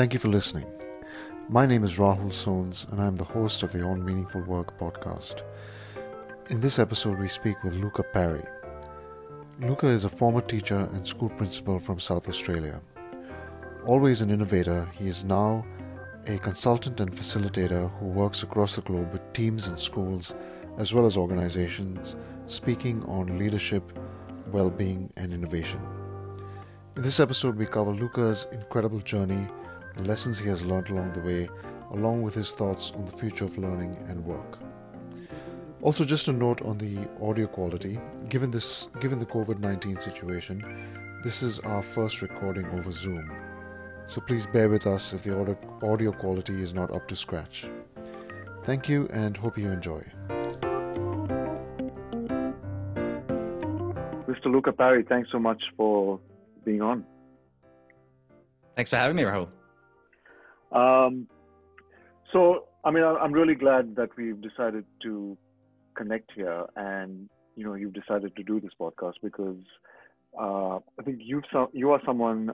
Thank you for listening. My name is Rahul Sones, and I'm the host of the On Meaningful Work podcast. In this episode, we speak with Luca Parry. Luca is a former teacher and school principal from South Australia. Always an innovator, he is now a consultant and facilitator who works across the globe with teams and schools as well as organizations speaking on leadership, well being, and innovation. In this episode, we cover Luca's incredible journey, the lessons he has learned along the way, along with his thoughts on the future of learning and work. Also, just a note on the audio quality. Given this, given the COVID-19 situation, this is our first recording over Zoom. So please bear with us if the audio, audio quality is not up to scratch. Thank you and hope you enjoy. Mr. Luca Parry, thanks so much for being on. Thanks for having me, Rahul. Um, so, I mean, I'm really glad that we've decided to connect here, and you know, you've decided to do this podcast because uh, I think you've you are someone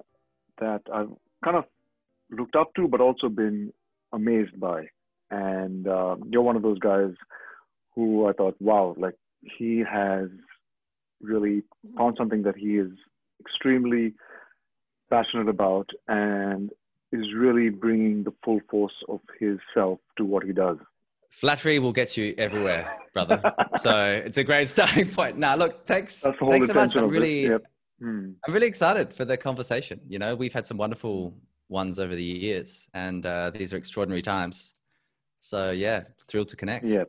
that I've kind of looked up to, but also been amazed by, and uh, you're one of those guys who I thought, wow, like he has really found something that he is extremely passionate about. And is really bringing the full force of his self to what he does. Flattery will get you everywhere, brother. so it's a great starting point. Now, look, thanks. thanks so much. I'm really, yep. hmm. I'm really excited for the conversation. You know, we've had some wonderful ones over the years, and uh, these are extraordinary times. So yeah, thrilled to connect. Yeah.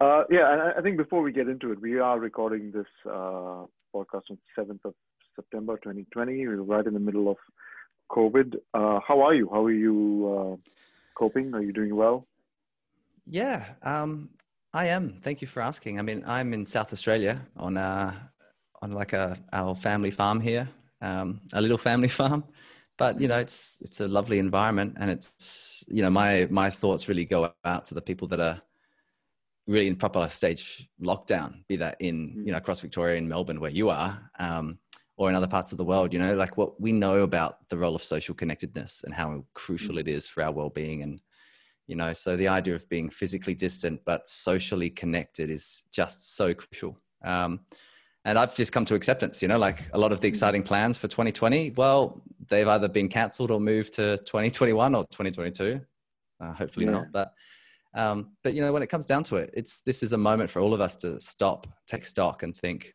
Uh, yeah, and I think before we get into it, we are recording this uh, podcast on 7th of September 2020. We're right in the middle of COVID. Uh, how are you? How are you uh, coping? Are you doing well? Yeah, um, I am. Thank you for asking. I mean, I'm in South Australia on uh, on like a our family farm here, um, a little family farm. But you know, it's it's a lovely environment, and it's you know, my my thoughts really go out to the people that are really in proper stage lockdown, be that in you know across Victoria and Melbourne where you are, um, or in other parts of the world. You know, like what we know about the role of social connectedness and how crucial it is for our well-being, and you know, so the idea of being physically distant but socially connected is just so crucial. Um, and I've just come to acceptance. You know, like a lot of the exciting plans for 2020, well, they've either been cancelled or moved to 2021 or 2022. Uh, hopefully yeah. not, but um, but you know, when it comes down to it, it's this is a moment for all of us to stop, take stock, and think,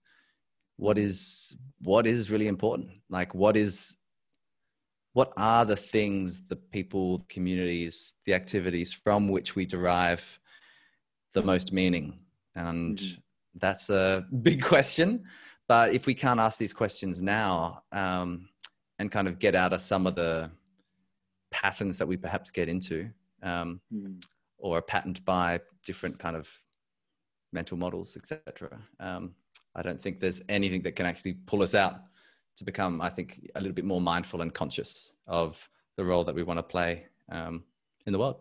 what is what is really important? Like, what is what are the things, the people, the communities, the activities from which we derive the most meaning? And mm-hmm. that's a big question. But if we can't ask these questions now um, and kind of get out of some of the patterns that we perhaps get into, um, mm-hmm or are patterned by different kind of mental models, etc. Um, I don't think there's anything that can actually pull us out to become, I think, a little bit more mindful and conscious of the role that we want to play um, in the world.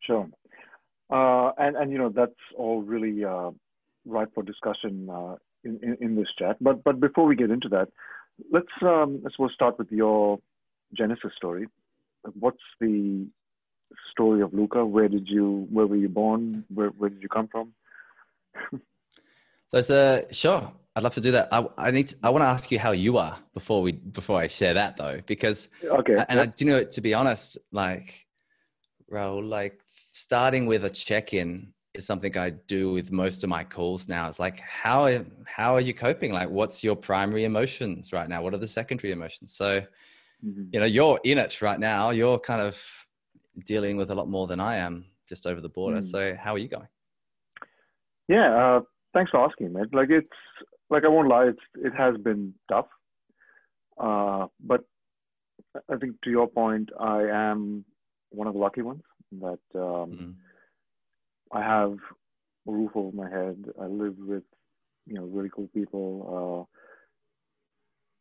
Sure, uh, and and you know that's all really uh, right for discussion uh, in, in, in this chat. But but before we get into that, let's um, we'll start with your genesis story. What's the story of Luca? Where did you, where were you born? Where, where did you come from? There's a sure. I'd love to do that. I, I need. To, I want to ask you how you are before we before I share that though, because okay. And I do you know to be honest, like, Rahul, like starting with a check-in is something I do with most of my calls now. It's like, how how are you coping? Like, what's your primary emotions right now? What are the secondary emotions? So, mm-hmm. you know, you're in it right now. You're kind of dealing with a lot more than I am just over the border. Mm. So how are you going? Yeah, uh, thanks for asking, man. Like it's like I won't lie, it's it has been tough, uh, but I think to your point, I am one of the lucky ones that um, mm. I have a roof over my head. I live with you know really cool people.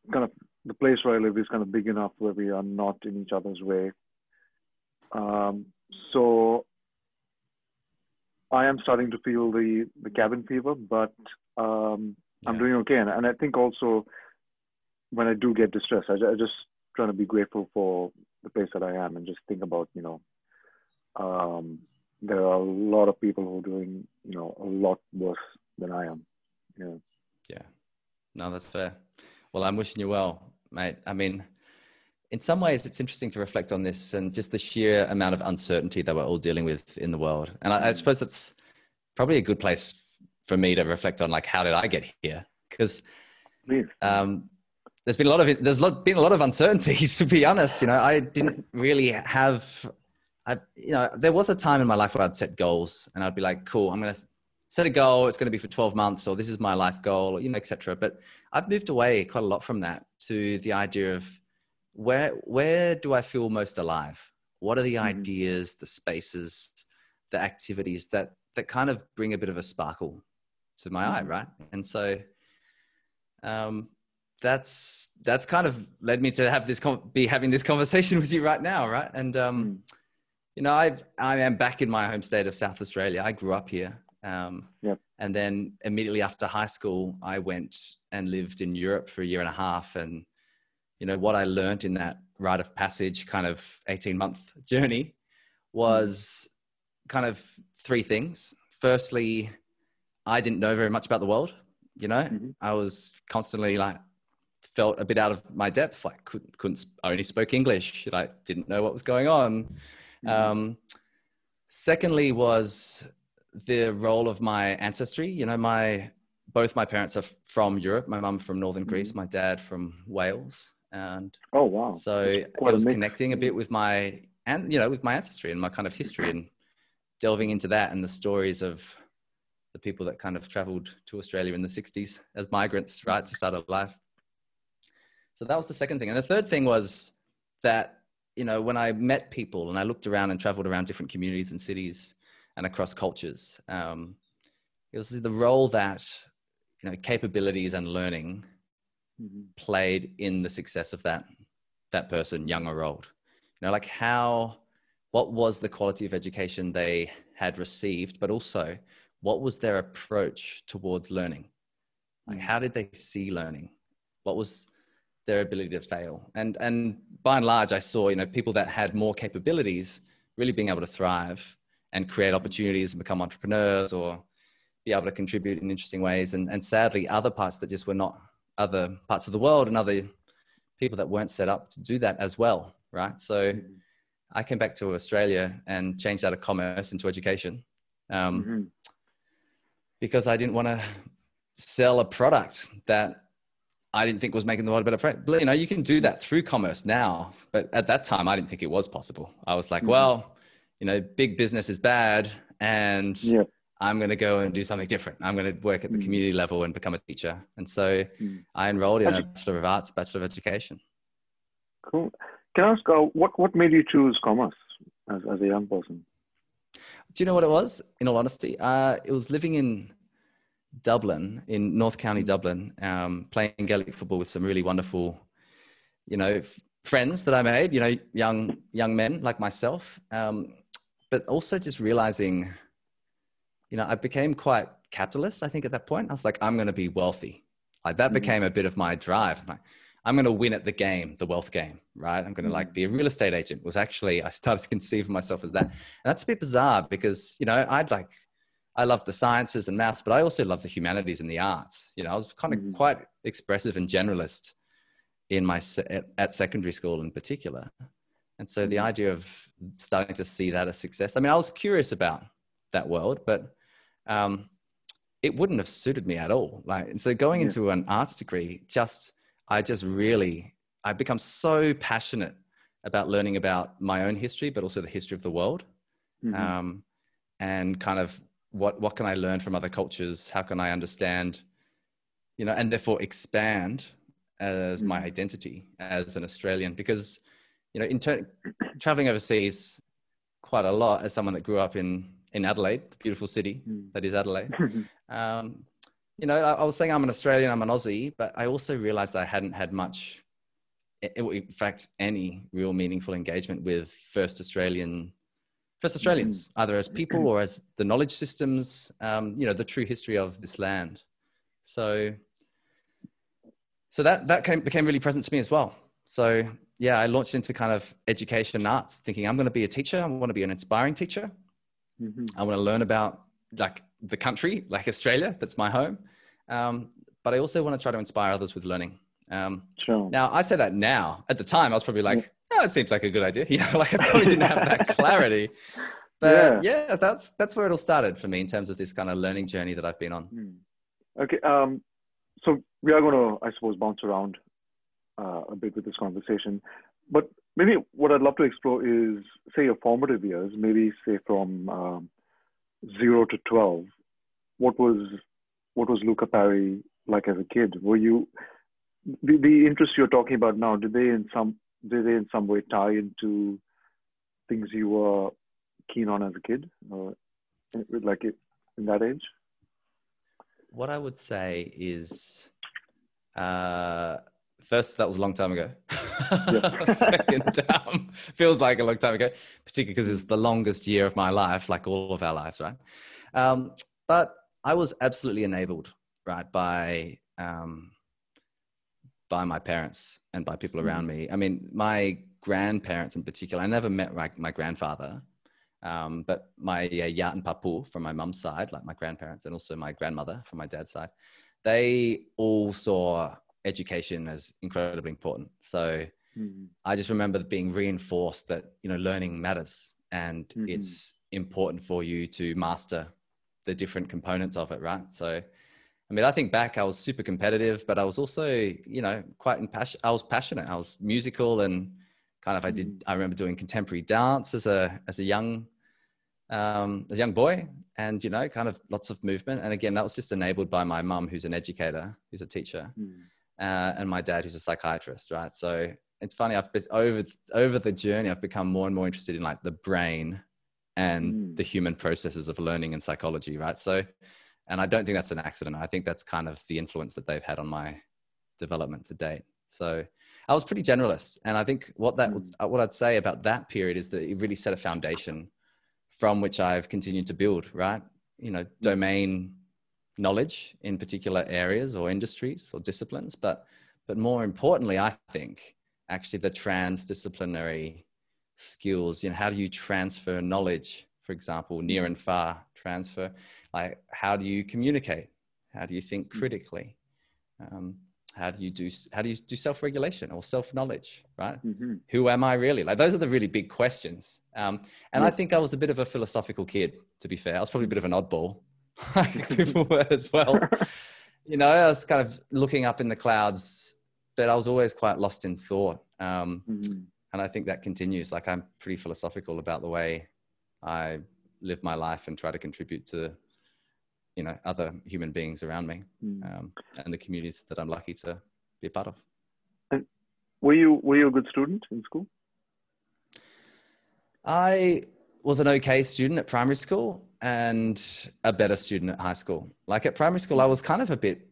Uh, kind of the place where I live is kind of big enough where we are not in each other's way. Um, so I am starting to feel the, the cabin fever, but um, yeah. I'm doing okay. And, and, I think also when I do get distressed, I, I just trying to be grateful for the place that I am and just think about, you know, um, there are a lot of people who are doing, you know, a lot worse than I am. Yeah. Yeah. No, that's fair. Well, I'm wishing you well, mate. I mean, in some ways, it's interesting to reflect on this and just the sheer amount of uncertainty that we're all dealing with in the world. And I, I suppose that's probably a good place for me to reflect on, like, how did I get here? Because um, there's been a lot of there's been a lot of uncertainties. To be honest, you know, I didn't really have. I, you know, there was a time in my life where I'd set goals and I'd be like, cool, I'm going to set a goal. It's going to be for 12 months or this is my life goal, or, you know, etc. But I've moved away quite a lot from that to the idea of where, where do I feel most alive? What are the mm-hmm. ideas, the spaces, the activities that, that kind of bring a bit of a sparkle to my mm-hmm. eye. Right. And so, um, that's that's kind of led me to have this com- be having this conversation with you right now, right? And um, mm. you know, I I am back in my home state of South Australia. I grew up here, um, yep. and then immediately after high school, I went and lived in Europe for a year and a half. And you know, what I learned in that rite of passage, kind of eighteen month journey, was kind of three things. Firstly, I didn't know very much about the world. You know, mm-hmm. I was constantly like felt a bit out of my depth. Like couldn't, couldn't only spoke English. Like didn't know what was going on. Mm-hmm. Um, secondly, was the role of my ancestry. You know, my both my parents are from Europe. My mum from northern Greece. Mm-hmm. My dad from Wales. And oh wow! So it was connecting a bit with my and you know with my ancestry and my kind of history and delving into that and the stories of the people that kind of traveled to Australia in the 60s as migrants, right, to start a life. So that was the second thing. And the third thing was that, you know, when I met people and I looked around and traveled around different communities and cities and across cultures, um, it was the role that, you know, capabilities and learning mm-hmm. played in the success of that, that person, young or old. You know, like how, what was the quality of education they had received, but also what was their approach towards learning? Like, mm-hmm. how did they see learning? What was their ability to fail. And and by and large, I saw you know people that had more capabilities really being able to thrive and create opportunities and become entrepreneurs or be able to contribute in interesting ways. And and sadly, other parts that just were not other parts of the world and other people that weren't set up to do that as well, right? So. I came back to Australia and changed out of commerce into education um, mm-hmm. because I didn't want to sell a product that I didn't think was making the world a better place. You know, you can do that through commerce now, but at that time, I didn't think it was possible. I was like, mm-hmm. well, you know, big business is bad, and yeah. I'm going to go and do something different. I'm going to work at the mm-hmm. community level and become a teacher. And so mm-hmm. I enrolled in a Bachelor of Arts, Bachelor of Education. Cool. Can I ask uh, what what made you choose commerce as as a young person? Do you know what it was? In all honesty, uh, it was living in Dublin, in North County Dublin, um, playing Gaelic football with some really wonderful, you know, f- friends that I made, you know, young young men like myself, um, but also just realizing, you know, I became quite capitalist. I think at that point, I was like, I'm going to be wealthy. Like that mm-hmm. became a bit of my drive. I'm, like, I'm going to win at the game, the wealth game, right? I'm going to like mm-hmm. be a real estate agent. Was actually I started to conceive of myself as that, and that's a bit bizarre because you know I'd like I love the sciences and maths, but I also love the humanities and the arts. You know, I was kind of mm-hmm. quite expressive and generalist in my at secondary school in particular. And so the mm-hmm. idea of starting to see that as success, I mean, I was curious about that world, but um, it wouldn't have suited me at all. Like, and so going yeah. into an arts degree, just, I just really, I become so passionate about learning about my own history, but also the history of the world. Mm-hmm. Um, and kind of what what can I learn from other cultures? How can I understand, you know, and therefore expand as my mm. identity as an Australian? Because, you know, in ter- traveling overseas quite a lot as someone that grew up in in Adelaide, the beautiful city mm. that is Adelaide. um, you know, I, I, was saying I'm an Australian, I'm an Aussie, but I also realized I hadn't had much, in fact, any real meaningful engagement with first Australian first Australians, mm-hmm. either as people or as the knowledge systems, um, you know, the true history of this land. So, so that that came, became really present to me as well. So yeah, I launched into kind of education and arts, thinking I'm going to be a teacher. I want to be an inspiring teacher. Mm-hmm. I want to learn about like the country, like Australia, that's my home. Um, but I also want to try to inspire others with learning. Um, sure. Now, I say that now. At the time, I was probably like, "Oh, it seems like a good idea." Yeah, like I probably didn't have that clarity. But yeah. yeah. that's that's where it all started for me in terms of this kind of learning journey that I've been on. Hmm. Okay, um, so we are going to, I suppose, bounce around uh, a bit with this conversation. But maybe what I'd love to explore is, say, your formative years. Maybe say from um, zero to twelve. What was what was Luca Parry like as a kid? Were you the, the interests you're talking about now? Did they in some did they in some way tie into things you were keen on as a kid, or like it, in that age? What I would say is, uh, first that was a long time ago. Second, um, feels like a long time ago, particularly because it's the longest year of my life, like all of our lives, right? Um, but I was absolutely enabled, right, by um, by my parents and by people around mm. me. I mean, my grandparents in particular. I never met my, my grandfather, um, but my uh, yat and papu from my mum's side, like my grandparents, and also my grandmother from my dad's side, they all saw education as incredibly important. So mm-hmm. I just remember being reinforced that you know learning matters and mm-hmm. it's important for you to master the different components of it, right? So I mean, I think back, I was super competitive, but I was also, you know, quite in passion. I was passionate. I was musical and kind of. I did. Mm-hmm. I remember doing contemporary dance as a as a young um, as a young boy and you know kind of lots of movement and again that was just enabled by my mum who's an educator who's a teacher mm. Uh, and my dad who's a psychiatrist right so it's funny i've been over over the journey i've become more and more interested in like the brain and mm. the human processes of learning and psychology right so and i don't think that's an accident i think that's kind of the influence that they've had on my development to date so i was pretty generalist and i think what that mm. what i'd say about that period is that it really set a foundation from which I've continued to build, right? You know, domain knowledge in particular areas or industries or disciplines, but but more importantly, I think actually the transdisciplinary skills. You know, how do you transfer knowledge, for example, near and far transfer? Like, how do you communicate? How do you think mm. critically? Um, how do you do how do you do self-regulation or self-knowledge right mm-hmm. who am i really like those are the really big questions um, and yeah. i think i was a bit of a philosophical kid to be fair i was probably a bit of an oddball people were as well you know i was kind of looking up in the clouds but i was always quite lost in thought um, mm-hmm. and i think that continues like i'm pretty philosophical about the way i live my life and try to contribute to you know other human beings around me mm. um, and the communities that I'm lucky to be a part of. And were you were you a good student in school? I was an okay student at primary school and a better student at high school. Like at primary school, I was kind of a bit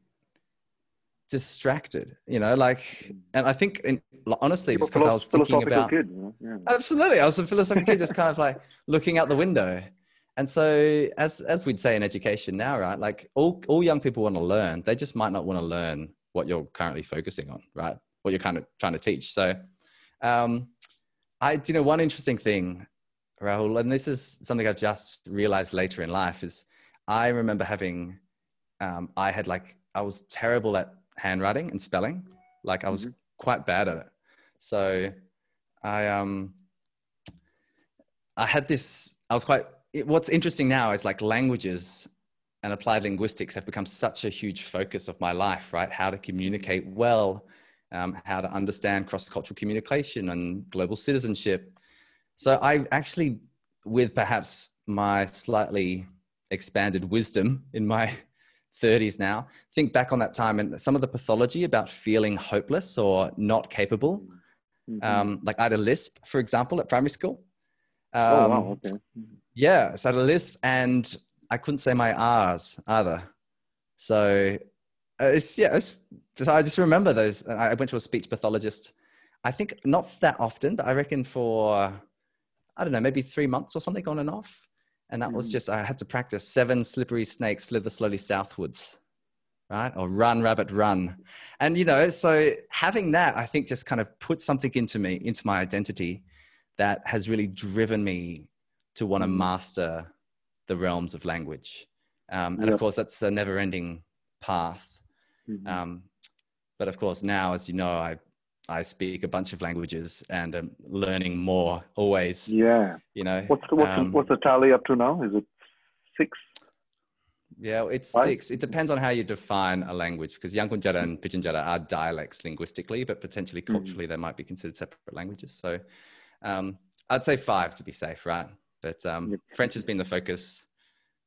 distracted, you know, like, and I think in, honestly, it's because I was thinking about, kid, yeah. absolutely. I was a philosophical kid, just kind of like looking out the window and so as as we'd say in education now right like all all young people want to learn they just might not want to learn what you're currently focusing on right what you're kind of trying to teach so um i you know one interesting thing rahul and this is something i've just realized later in life is i remember having um i had like i was terrible at handwriting and spelling like i was mm-hmm. quite bad at it so i um i had this i was quite it, what's interesting now is like languages and applied linguistics have become such a huge focus of my life, right? How to communicate well, um, how to understand cross cultural communication and global citizenship. So I actually, with perhaps my slightly expanded wisdom in my 30s now, think back on that time and some of the pathology about feeling hopeless or not capable. Mm-hmm. Um, like I had a lisp, for example, at primary school. Um, oh, wow. Um, okay. Yeah, so I had a lisp and I couldn't say my R's either. So uh, it's, yeah, it's, I just remember those. I went to a speech pathologist, I think not that often, but I reckon for, I don't know, maybe three months or something on and off. And that mm. was hmm. just, I had to practice seven slippery snakes slither slowly southwards. right? Or run, rabbit, run. And, you know, so having that, I think just kind of put something into me, into my identity that has really driven me to want to Mhm. master the realms of language. Um, and of course, that's a never ending path. Mhm. Um, but of course, now, as you know, I, I speak a bunch of languages and I'm learning more always, yeah. you know. What's the, what's, um, the, what's the tally up to now? Is it six? Yeah, it's Five? six. It depends on how you define a language because Yankunytjatjara and Pitjantjatjara are dialects linguistically, but potentially Mhm. culturally they might be considered separate languages. So um, I'd say five to be safe, right? But um, Yep. French has been the focus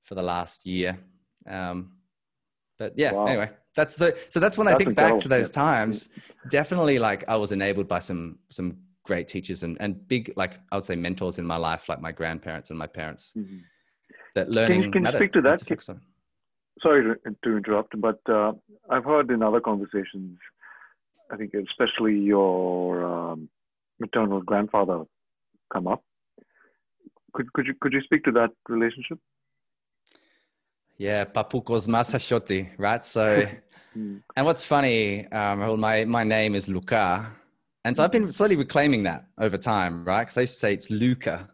for the last year. Um, but yeah, Wow. anyway, that's so. So that's when I That's think back to those times. Definitely, like I was enabled by some some great teachers and and big like I would say mentors in my life, like my grandparents and my parents. Mhm. That learning. can you mattered speak to that? on. Sorry to, to interrupt, but uh, I've heard in other conversations, I think especially your um, maternal grandfather come up. Could could you could you speak to that relationship? Yeah, Papukos Masashoti, right? So, and what's funny, um, my, my name is Luca. And so I've been slowly reclaiming that over time, right? Because I used to say it's Luca,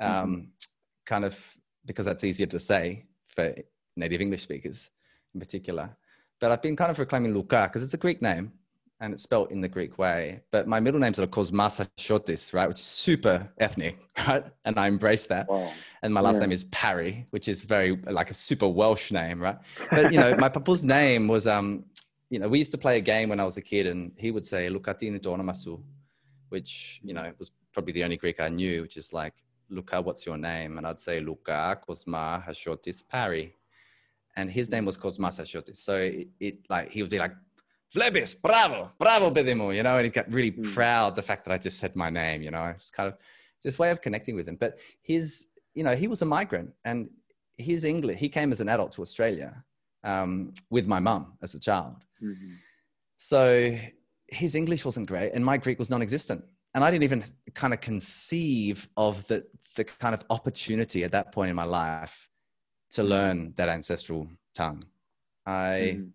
um, kind of because that's easier to say for native English speakers in particular. But I've been kind of reclaiming Luca because it's a Greek name and it's spelt in the Greek way. But my middle name's of course Masashotis, right? Which is super ethnic, right? And I embrace that Wow. and my last Yeah. name is Parry, which is very like a super Welsh name, right? But you know, my papa's name was um, you know, we used to play a game when I was a kid, and he would say "Lukatini Donamasu," which you know was probably the only Greek I knew, which is like "Luka, what's your name?" And I'd say "Luka Kosma Hashotis Parry," and his name was Kosmas Hashotis. So it, it like he would be like. Flebis, bravo, bravo, Bedimo, you know, and he got really Mm. proud the fact that I just said my name, you know, it's kind of this way of connecting with him. But his, you know, he was a migrant and his English, he came as an adult to Australia um, with my mum as a child. Mhm. So his English wasn't great and my Greek was non existent. And I didn't even kind of conceive of the, the kind of opportunity at that point in my life to learn that ancestral tongue. I Mhm.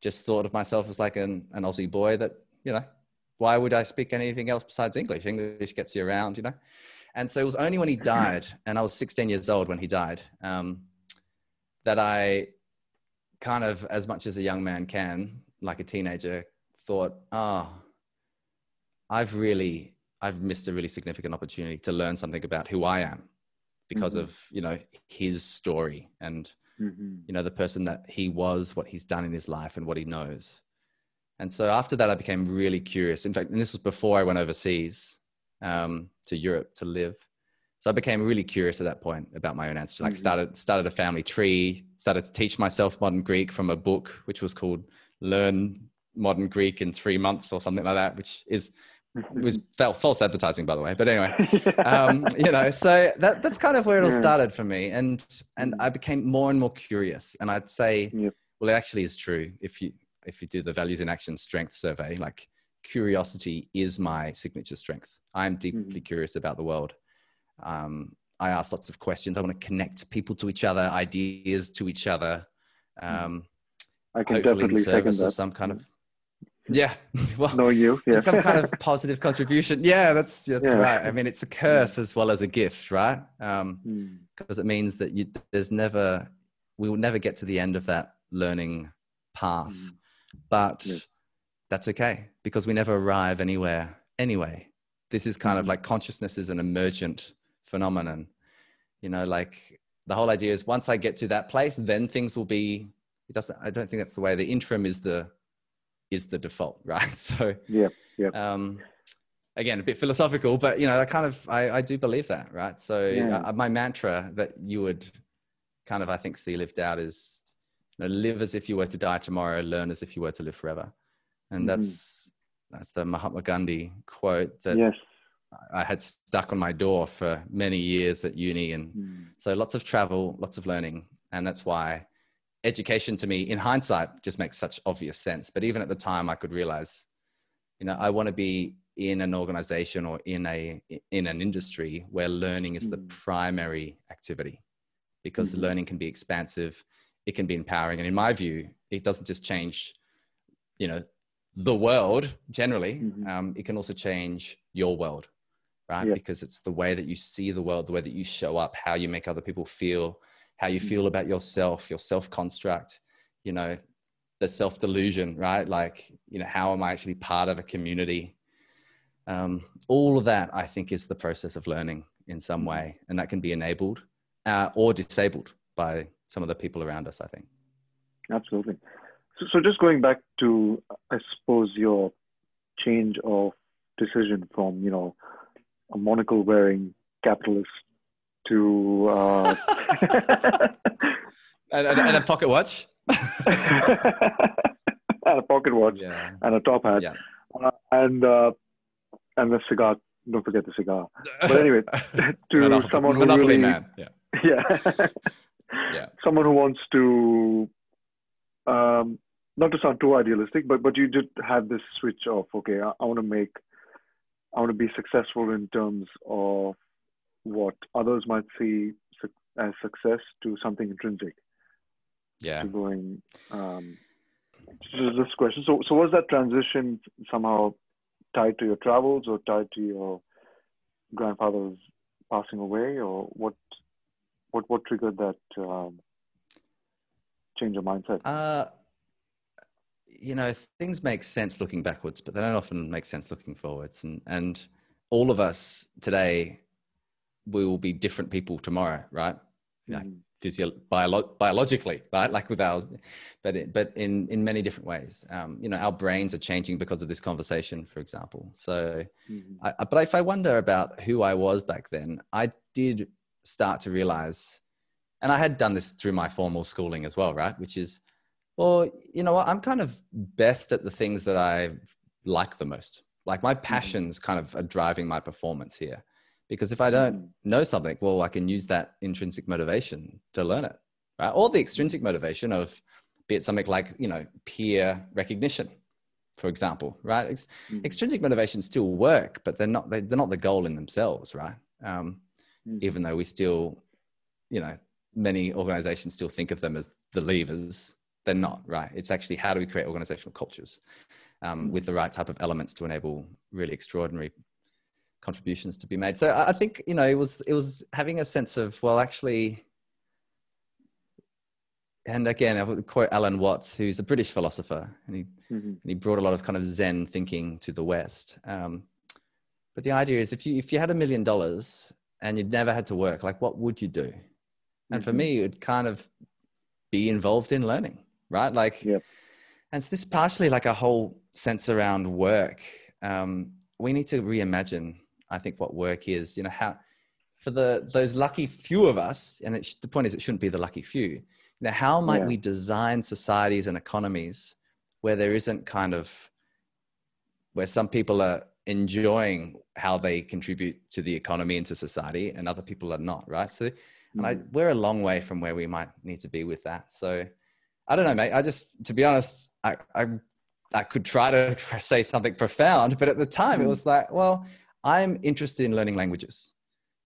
Just thought of myself as like an, an Aussie boy that, you know, why would I speak anything else besides English? English gets you around, you know? And so it was only when he died, and I was 16 years old when he died, um, that I kind of, as much as a young man can, like a teenager, thought, oh, I've really, I've missed a really significant opportunity to learn something about who I am because Mhm. of, you know, his story and Mhm. you know the person that he was what he's done in his life and what he knows and so after that i became really curious in fact and this was before i went overseas um, to europe to live so i became really curious at that point about my own ancestry like Mhm. started started a family tree started to teach myself modern greek from a book which was called learn modern greek in three months or something like that which is was false advertising by the way but anyway um, you know, so that that's kind of where it all Yeah. started for me, and and Mm. I became more and more curious, and I'd say, Yep. well, it actually is true. If you if you do the values in action strength survey, like curiosity is my signature strength. I'm deeply curious about the world. Um, I ask lots of questions. I want to connect people to each other, ideas to each other. Um, I can hopefully in definitely second service that. of some kind of yeah. well, Know you, yeah. some kind of positive contribution. Yeah, that's that's Yeah. right. I mean, it's a curse as well as a gift, right? Um, Mm. because it means that you there's never we will never get to the end of that learning path, Mm. but Yeah. that's okay because we never arrive anywhere anyway. This is kind of Mhm. like consciousness is an emergent phenomenon. You know, like the whole idea is once I get to that place, then things will be. It doesn't. I don't think that's the way. The interim is the is the default, right? So Yeah, yeah. um, again, a bit philosophical, but you know, I kind of, I, I do believe that, right? So Yeah. uh, my mantra that you would kind of, I think, see lived out is, you know, live as if you were to die tomorrow, learn as if you were to live forever, and Mhm. that's that's the Mahatma Gandhi quote that yes. I had stuck on my door for many years at uni, and Mm. so lots of travel, lots of learning, and that's why education to me, in hindsight, just makes such obvious sense. But even at the time, I could realize, you know, I want to be in an organization or in a in an industry where learning is the Mhm. primary activity, because Mhm. learning can be expansive, it can be empowering. And in my view, it doesn't just change, you know, the world generally. Mhm. Um, it can also change your world, right? Yeah. Because it's the way that you see the world, the way that you show up, how you make other people feel, how you feel about yourself, your self construct, you know, the self delusion, right? Like, you know, how am I actually part of a community? Um, all of that, I think, is the process of learning in some way, and that can be enabled uh, or disabled by some of the people around us. I think. Absolutely. So, so just going back to, I suppose, your change of decision from, you know, a monocle wearing capitalist to, uh, and, and, and a pocket watch. and a pocket watch yeah. and a top hat Yeah. uh, and uh, and the cigar. Don't forget the cigar. But anyway, to Monopoly, someone who Monopoly really, man. Yeah. yeah, Yeah. someone who wants to, um, not to sound too idealistic, but but you did have this switch of okay, I, I want to make, I want to be successful in terms of what others might see su- as success to something intrinsic Yeah. to going um, to this question. So, so was that transition somehow tied to your travels or tied to your grandfather's passing away, or what? What what triggered that um, change of mindset? Uh, you know, things make sense looking backwards, but they don't often make sense looking forwards. And and all of us today, we will be different people tomorrow, right? Yeah. Mhm. physio- biolo- biologically, right? Like with ours, but it, but in in many different ways. Um, you know, our brains are changing because of this conversation, for example. So, Mhm. I, I- but if I wonder about who I was back then, I did start to realize, and I had done this through my formal schooling as well, right? Which is, well, you know what? I'm kind of best at the things that I like the most. Like my passions kind of are driving my performance here. Because if I don't Mhm. know something, well, I can use that intrinsic motivation to learn it, right? Or the extrinsic motivation of, be it something like, you know, peer recognition, for example, right? Ex- Mhm. extrinsic motivations still work, but they're not they, they're not the goal in themselves, right? Um, Mhm. Even though we still, you know, many organizations still think of them as the levers, they're not, right? It's actually how do we create organizational cultures um, with the right type of elements to enable really extraordinary contributions to be made. So I think you know it was it was having a sense of well, actually. And again, I would quote Alan Watts, who's a British philosopher, and he Mhm. and he brought a lot of kind of Zen thinking to the West. Um, but the idea is, if you if you had a million dollars and you'd never had to work, like what would you do? And for Mhm. me, it would kind of be involved in learning, right? Like, Yep. and so this partially like a whole sense around work. Um, we need to reimagine, I think, what work is. You know, how for the those lucky few of us, and it's, the point is, it shouldn't be the lucky few. You know, how might Yeah. we design societies and economies where there isn't kind of where some people are enjoying how they contribute to the economy and to society and other people are not right so and I, Mhm. we're a long way from where we might need to be with that so i don't know mate i just to be honest i i, I could try to say something profound but at the time it Mhm. was like well i'm interested in learning languages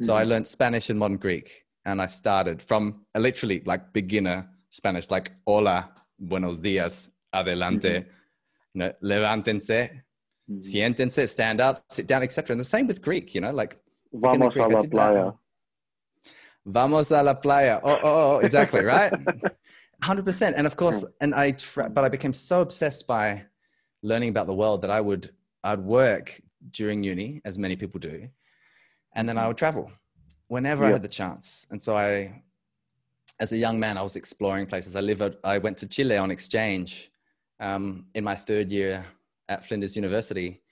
so I Mhm. learned Spanish and modern Greek, and I started from a literally like beginner Spanish, like hola, buenos días, adelante, Mhm. you know, levántense, Mhm. siéntense, stand up, sit down, etc. And the same with Greek, you know, like Vamos Greek, a la playa. vamos a la playa. Oh, oh, oh exactly, right? Hundred percent. And of course, and I, tra- but I became so obsessed by learning about the world that I would, I'd work during uni, as many people do, and then I would travel whenever I had the chance. And so I, as a young man, I was exploring places. I lived, I went to Chile on exchange um, in my third year at Flinders University,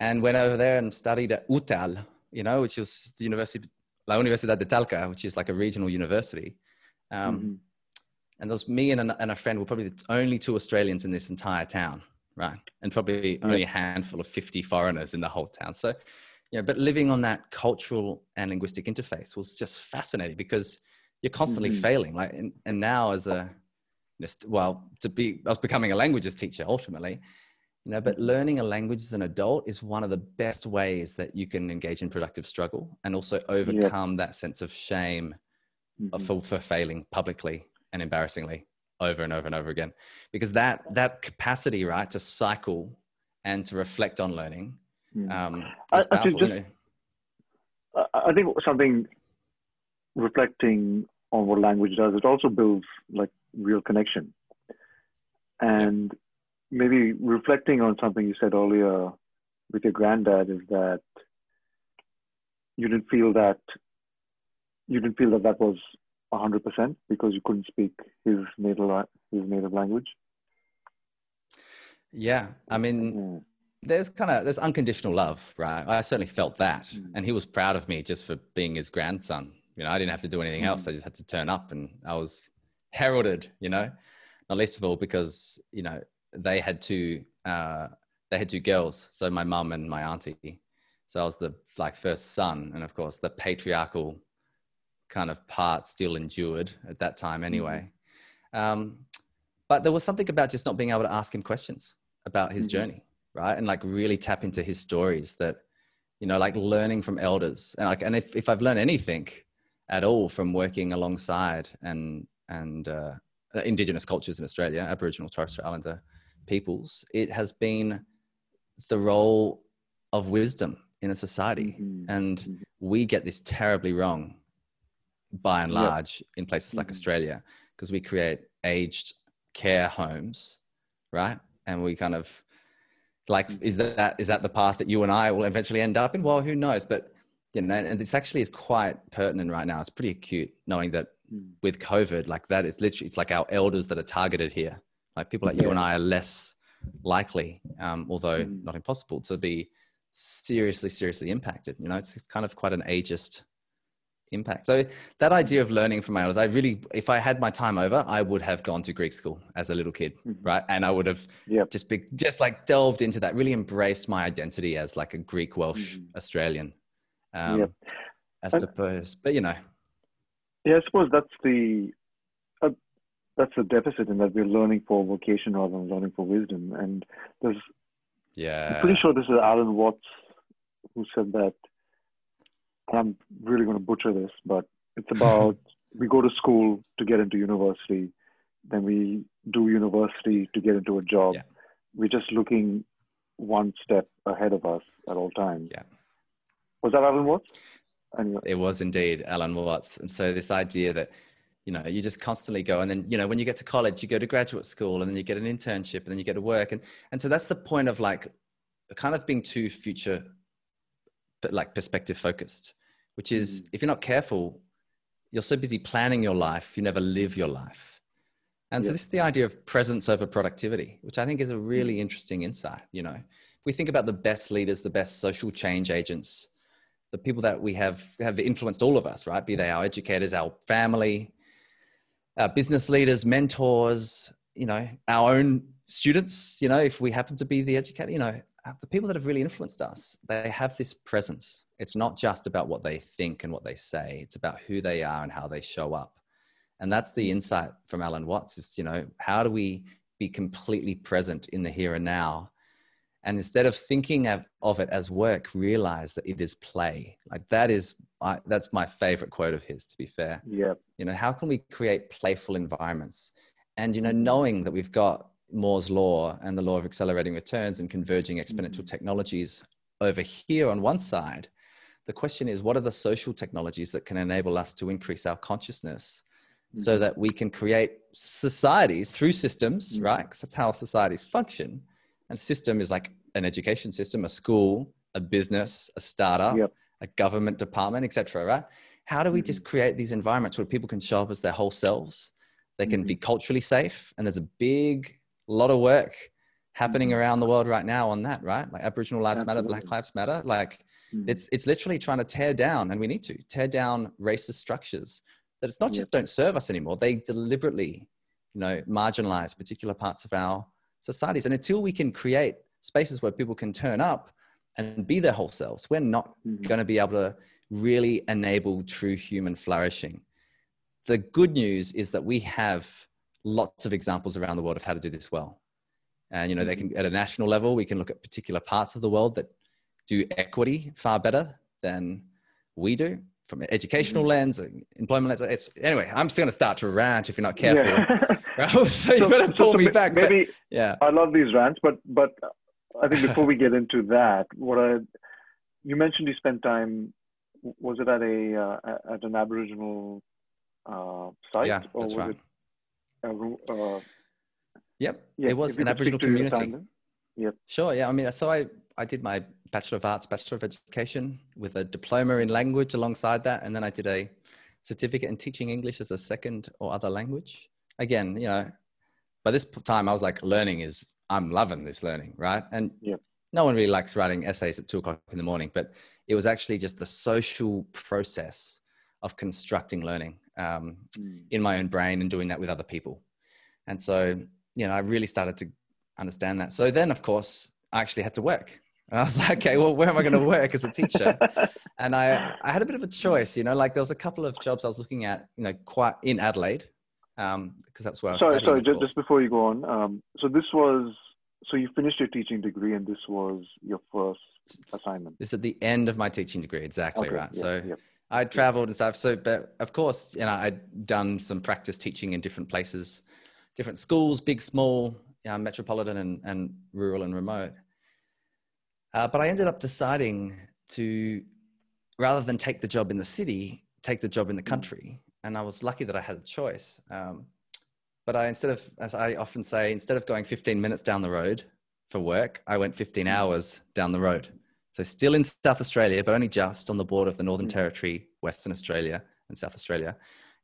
and went over there and studied at UTAL, you know, which is the university, La Universidad de Talca, which is like a regional university. Um, Mhm. and there was me and, an, and a friend were probably the only two Australians in this entire town, right? And probably only a handful of 50 foreigners in the whole town. So, you know, but living on that cultural and linguistic interface was just fascinating because you're constantly Mhm. failing. Like, and, and now as a, just, well, to be, I was becoming a languages teacher ultimately, you know, but learning a language as an adult is one of the best ways that you can engage in productive struggle and also overcome that sense of shame Mhm. for, for failing publicly and embarrassingly over and over and over again because that that capacity right to cycle and to reflect on learning Mm. um, I- powerful, think you know. I think something reflecting on what language does, it also builds like real connection. And maybe reflecting on something you said earlier with your granddad is that you didn't feel that you didn't feel that that was hundred percent because you couldn't speak his native his native language. yeah i mean Mm. there's kind of there's unconditional love right i certainly felt that Mm. and he was proud of me just for being his grandson you know i didn't have to do anything else Mm. i just had to turn up and i was heralded you know not least of all because you know they had two uh they had two girls so my mum and my auntie so i was the like first son and of course the patriarchal kind of part still endured at that time anyway um but there was something about just not being able to ask him questions about his Mhm. journey right and like really tap into his stories that you know like learning from elders and like and if, if i've learned anything at all from working alongside and and uh, indigenous cultures in australia aboriginal torres strait islander peoples it has been the role of wisdom in a society Mhm. and Mhm. we get this terribly wrong by and Yep. large in places like Mhm. australia because we create aged care homes right and we kind of like Mm. is that is that the path that you and i will eventually end up in well who knows but you know and this actually is quite pertinent right now it's pretty acute knowing that Mm. with covid like that is literally it's like our elders that are targeted here like people like you and i are less likely um, although Mm. not impossible to be seriously seriously impacted you know it's, it's kind of quite an ageist impact so that idea of learning from my elders i really if i had my time over i would have gone to greek school as a little kid Mhm. right and i would have Yep. just be just like delved into that really embraced my identity as like a greek welsh Mhm. australian um Yep. as And- opposed but you know Yeah, I suppose that's the uh, that's the deficit in that we're learning for vocation rather than learning for wisdom. And there's yeah I'm pretty sure this is Alan Watts who said that. And I'm really going to butcher this, but it's about we go to school to get into university, then we do university to get into a job. Yeah. We're just looking one step ahead of us at all times. Yeah. Was that Alan Watts? Anyway. it was indeed alan watts and so this idea that you know you just constantly go and then you know when you get to college you go to graduate school and then you get an internship and then you get to work and and so that's the point of like kind of being too future like perspective focused which is Mhm. if you're not careful you're so busy planning your life you never live your life and so this is the idea of presence over productivity which i think is a really interesting insight you know if we think about the best leaders the best social change agents the people that we have have influenced all of us, right? Be they our educators, our family, our business leaders, mentors, you know, our own students, you know, if we happen to be the educator, you know, Uh, the people that have really influenced us, they have this presence. It's not just about what they think and what they say, it's about who they are and how they show up. And that's the insight from Alan Watts is, you know, how do we be completely present in the here and now? And instead of thinking of, of it as work, realize that it is play. Like that is, I, that's my favorite quote of his, to be fair Yeah. you know how can we create playful environments and you know knowing that we've got moore's law and the law of accelerating returns and converging exponential Mhm. technologies over here on one side the question is what are the social technologies that can enable us to increase our consciousness so Mhm. that we can create societies through systems Mhm. right because that's how societies function and system is like an education system a school a business a startup Yep. a government department etc right how do we Mm-hmm. just create these environments where people can show up as their whole selves they can Mm-hmm. be culturally safe and there's a big lot of work happening Mhm. around the world right now on that right like aboriginal lives matter black lives matter like Mhm. it's it's literally trying to tear down and we need to tear down racist structures that it's not Yep. just don't serve us anymore they deliberately you know marginalize particular parts of our societies and until we can create spaces where people can turn up and be their whole selves we're not Mhm. going to be able to really enable true human flourishing the good news is that we have lots of examples around the world of how to do this well and you know they can at a national level we can look at particular parts of the world that do equity far better than we do from an educational Mhm. lens, employment lens. It's, anyway, I'm just going to start to rant if you're not careful. Yeah. Rahul, so you better pull me ma- back. but- Maybe yeah. I love these rants, but but I think before we get into that, what I you mentioned you spent time was it at a uh, at an Aboriginal uh, site Yeah, or that's was right. it uh, Yep. yeah, it was an Aboriginal speak to your community. assignment. Sure. Yeah. I mean, so I, I did my Bachelor of Arts, Bachelor of Education with a diploma in language alongside that. And then I did a certificate in teaching English as a second or other language. Again, you know, by this time I was like, learning is, I'm loving this learning, right? And Yeah. no one really likes writing essays at two o'clock in the morning, but it was actually just the social process of constructing learning um, Mm. in my own brain and doing that with other people. And so, you know, I really started to understand that. So then, of course, I actually had to work. And I was like, okay, well, where am I going to work as a teacher? And I, I had a bit of a choice, you know, like there was a couple of jobs I was looking at, you know, quite in Adelaide, um, because that's where I was sorry, sorry. Just, before. just before you go on, um, so this was so you finished your teaching degree, and this was your first assignment. This is at the end of my teaching degree, exactly Okay, right. yeah, so yeah. I traveled and stuff. So, but of course, you know, I'd done some practice teaching in different places, different schools, big, small, uh, metropolitan and, and rural and remote. Uh, but I ended up deciding to, rather than take the job in the city, take the job in the country. And I was lucky that I had a choice. Um, but I, instead of, as I often say, instead of going 15 minutes down the road for work, I went 15 hours down the road. So still in South Australia, but only just on the border of the Northern Mm. Territory, Western Australia and South Australia,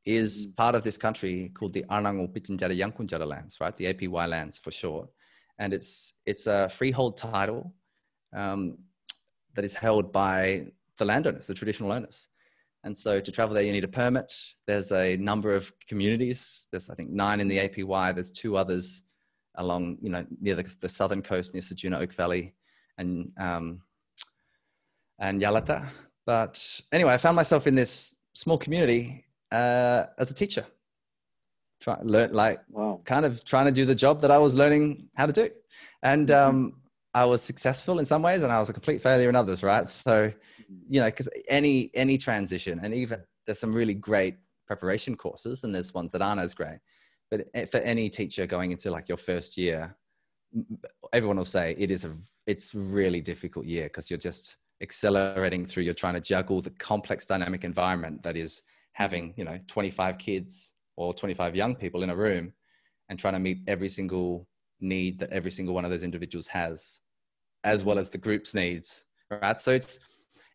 is Mm. part of this country called the Anangu Pitjantjatjara Yankunytjatjara lands, right? The APY lands for short. And it's, it's a freehold title um, that is held by the landowners, the traditional owners. And so to travel there, you need a permit. There's a number of communities. There's, I think, nine in the APY. There's two others along, you know, near the, the southern coast, near Sajuna Oak Valley and, um, and Yalata. But anyway, I found myself in this small community uh, as a teacher. Try, learn, like, Wow. kind of trying to do the job that I was learning how to do. And Mhm. um, I was successful in some ways and I was a complete failure in others, right? So, you know, because any any transition and even there's some really great preparation courses and there's ones that aren't as great. But for any teacher going into like your first year, everyone will say it is a it's really difficult year because you're just accelerating through. You're trying to juggle the complex dynamic environment that is having you know 25 kids or 25 young people in a room and trying to meet every single need that every single one of those individuals has as well as the group's needs right? So it's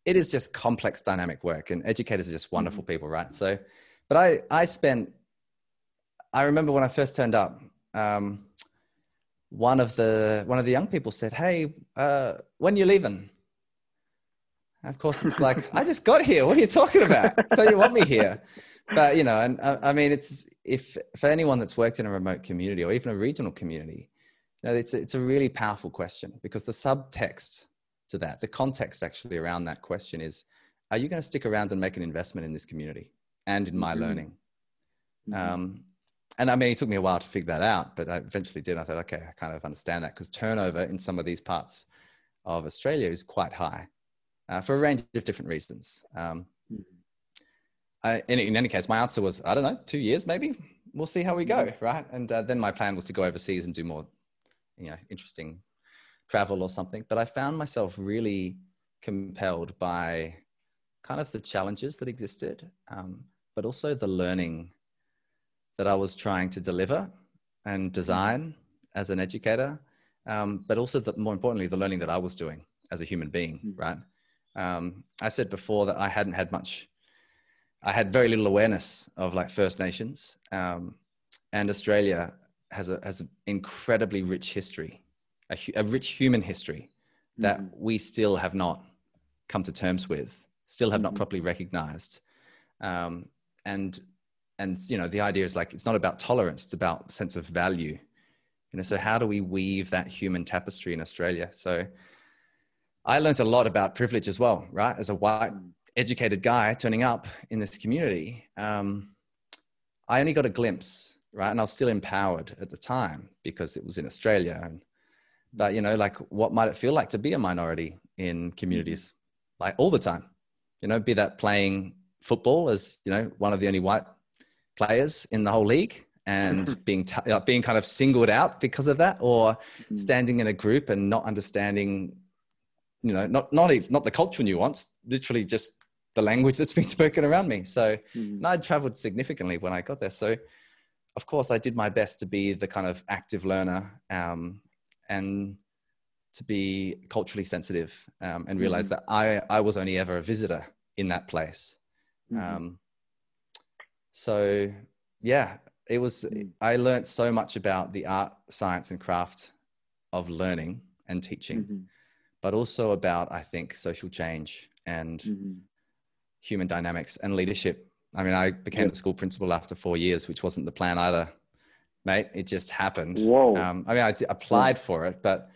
it is just complex dynamic work and educators are just wonderful people right? So but i i spent i remember when i first turned up um, one of the one of the young people said hey uh, when you leaving and of course it's like i just got here what are you talking about so you want me here but you know and uh, i mean it's if for anyone that's worked in a remote community or even a regional community you know, it's, it's a really powerful question because the subtext to that, the context actually around that question is, are you going to stick around and make an investment in this community and in my Mhm. learning? Mhm. Um, and I mean, it took me a while to figure that out, but I eventually did. I thought, okay, I kind of understand that because turnover in some of these parts of Australia is quite high uh, for a range of different reasons. Um. I, in, in any case, my answer was, I don't know, two years maybe. We'll see how we go, right? And uh, then my plan was to go overseas and do more, you know, interesting travel or something. But I found myself really compelled by kind of the challenges that existed, um, but also the learning that I was trying to deliver and design as an educator, um, but also the, more importantly, the learning that I was doing as a human being, right? Um, I said before that I hadn't had much, I had very little awareness of like First Nations, um, and Australia has a has an incredibly rich history, a, hu- a rich human history that Mhm. we still have not come to terms with, still have not Mhm. properly recognized, um, and and you know the idea is like it's not about tolerance; it's about sense of value. You know, so how do we weave that human tapestry in Australia? So I learned a lot about privilege as well, right? As a white Mm. educated guy turning up in this community, um, I only got a glimpse, right? And I was still empowered at the time because it was in Australia. And, but, you know, like what might it feel like to be a minority in communities, like all the time? You know, be that playing football as you know one of the only white players in the whole league and being t- uh, being kind of singled out because of that or standing in a group and not understanding you know not not even, not the cultural nuance literally just the language that's been spoken around me so and I'd traveled significantly when I got there. So, of course, I did my best to be the kind of active learner um, and to be culturally sensitive um, and realize Mhm. that I, I was only ever a visitor in that place. Mhm. Um, so, yeah, it was, Mm. I learned so much about the art, science, and craft of learning and teaching, Mhm. But also about, I think, social change and Mhm. human dynamics and leadership. I mean, I became Yeah. the school principal after four years, which wasn't the plan either, mate. It just happened. Whoa. Um, I mean, I d- applied for it, but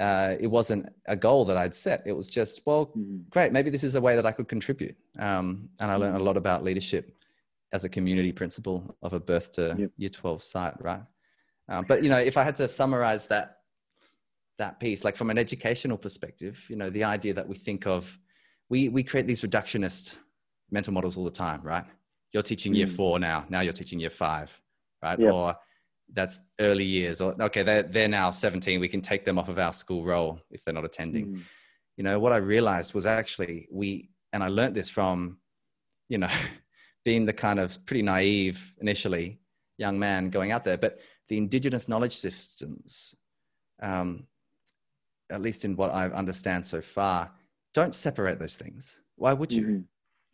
uh, it wasn't a goal that I'd set. It was just, well, Mhm. great. Maybe this is a way that I could contribute. Um, and I learned a lot about leadership as a community principal of a birth to Yep. year 12 site, right? Um, but, you know, if I had to summarize that, that piece, like from an educational perspective, you know, the idea that we think of, we, we create these reductionist mental models all the time, right? You're teaching year Mm. four now, now you're teaching year five, right? Yep. Or that's early years, or okay, they're, they're now 17, we can take them off of our school roll if they're not attending Mhm. you know what i realized was actually we and i learned this from you know being the kind of pretty naive initially young man going out there but the indigenous knowledge systems um, at least in what i understand so far don't separate those things. Why would you? Mhm.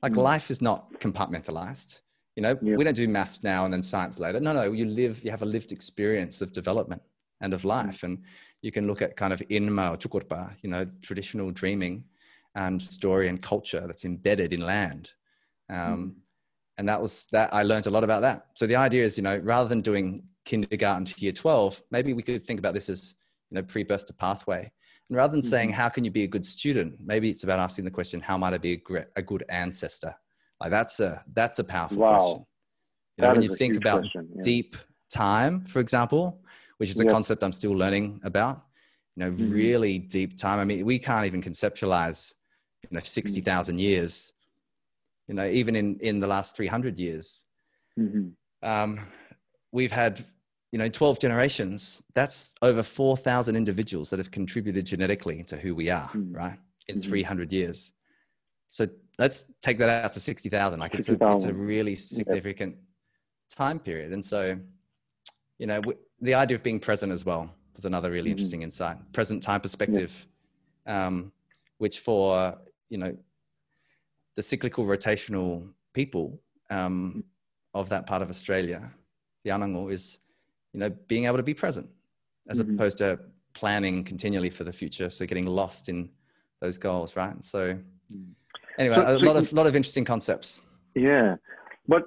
like Mm. life is not compartmentalized. You know we don't do maths now and then science later. No no you live you have a lived experience of development and of life. And you can look at kind of inma or tjukurpa you know traditional dreaming and story and culture that's embedded in land. Um, and that was that i learned a lot about that. So the idea is you know rather than doing kindergarten to year 12 maybe we could think about this as you know pre-birth to pathway and rather than saying Mhm. how can you be a good student maybe it's about asking the question how might i be a, gre- a good ancestor like that's a that's a powerful Wow. question you know That when you think about question, yeah. deep time for example which is a Yep. concept i'm still learning about you know Mhm. really deep time i mean we can't even conceptualize you know 60,000 years you know even in in the last 300 years Mhm. um, we've had you know 12 generations that's over 4000 individuals that have contributed genetically to who we are Mm. right in Mhm. 300 years. So let's take that out to 60000 like it's a, it's a really significant time period. And so you know w- the idea of being present as well was another really Mhm. interesting insight. Present time perspective um, which for you know the cyclical rotational people um, of that part of Australia, the Anangu, is you know being able to be present as Mhm. opposed to planning continually for the future. So getting lost in those goals, right? So Mm. anyway, So- a lot of lot of interesting concepts. Yeah, but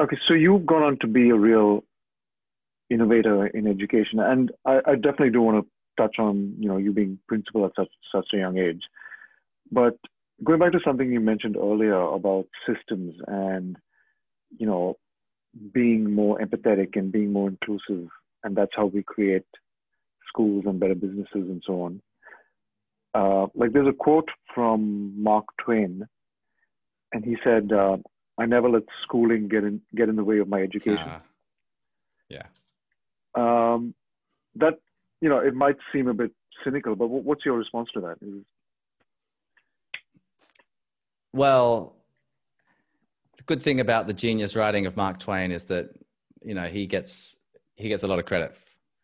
okay. So you've gone on to be a real innovator in education, and I, I definitely do want to touch on you know you being principal at such such a young age. But going back to something you mentioned earlier about systems and you know being more empathetic and being more inclusive, and that's how we create schools and better businesses and so on. Uh, like there's a quote from Mark Twain, and he said, uh, "I never let schooling get in get in the way of my education." Ah, yeah. Um, that you know, it might seem a bit cynical, but wh- what's your response to that? Is, Well, the good thing about the genius writing of Mark Twain is that you know he gets he gets a lot of credit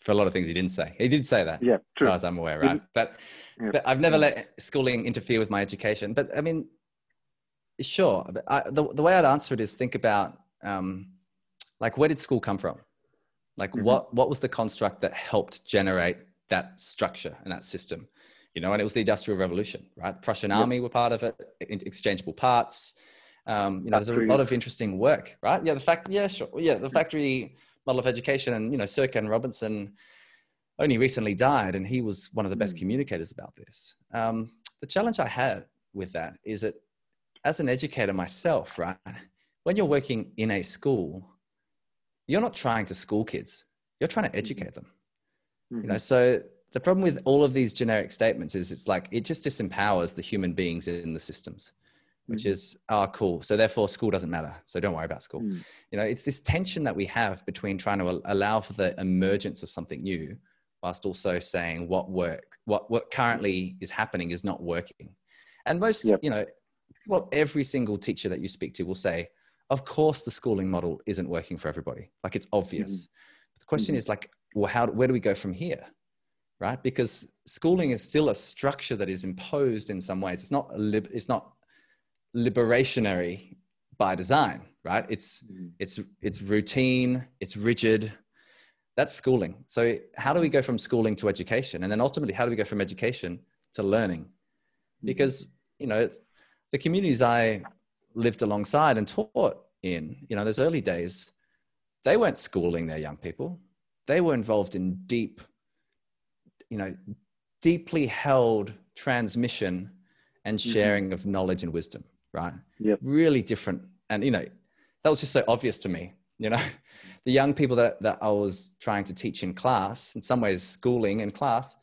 for a lot of things he didn't say. He did say that. yeah, as true. far as I'm aware, right? But, Yeah. but I've never let schooling interfere with my education. But I mean, sure. But I, the, the way I'd answer it is think about um, like where did school come from? Like Mhm. what what was the construct that helped generate that structure and that system? You know, and it was the Industrial Revolution, right? The Prussian. Army were part of it, exchangeable parts. Um, you know, there's a lot of interesting work, right? Yeah, the fact, yeah, sure, yeah, the factory model of education, and you know, Sir Ken Robinson only recently died, and he was one of the best Mm. communicators about this. Um, the challenge I had with that is that as an educator myself, right, when you're working in a school, you're not trying to school kids, you're trying to educate them. You know, Mhm. so the problem with all of these generic statements is it's like it just disempowers the human beings in the systems, which Mhm. is oh cool. So therefore school doesn't matter. So don't worry about school. Mm. you know it's this tension that we have between trying to allow for the emergence of something new whilst also saying what work what what currently is happening is not working. And most Yep. you know well every single teacher that you speak to will say of course the schooling model isn't working for everybody. Like it's obvious. The question Mhm. is like well how where do we go from here? Right? Because schooling is still a structure that is imposed in some ways. It's not a lib- it's not liberationary by design right? It's Mhm. it's it's routine it's rigid. That's schooling. So how do we go from schooling to education? And then ultimately how do we go from education to learning? Because you know the communities i lived alongside and taught in you know those early days they weren't schooling their young people. They were involved in deep you know deeply held transmission and Mhm. sharing of knowledge and wisdom right? Yep. really different. And you know that was just so obvious to me you know? The young people that, that i was trying to teach in class in some ways schooling in class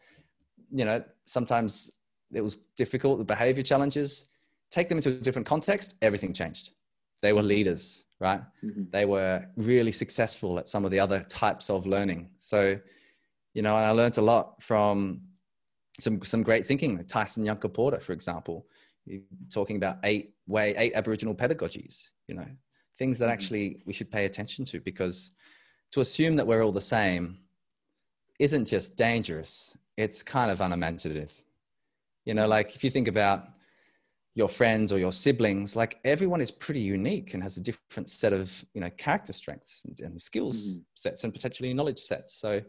you know sometimes it was difficult the behavior challenges. Take them into a different context everything changed. They were leaders right? Mhm. they were really successful at some of the other types of learning. So you know and i learned a lot from some some great thinking like tyson yunkaporta for example He- talking about eight way eight aboriginal pedagogies you know things that Mhm. actually we should pay attention to because to assume that we're all the same isn't just dangerous. It's kind of unimaginative. You know like if you think about your friends or your siblings like everyone is pretty unique and has a different set of you know character strengths and, and skills Mhm. sets and potentially knowledge sets. So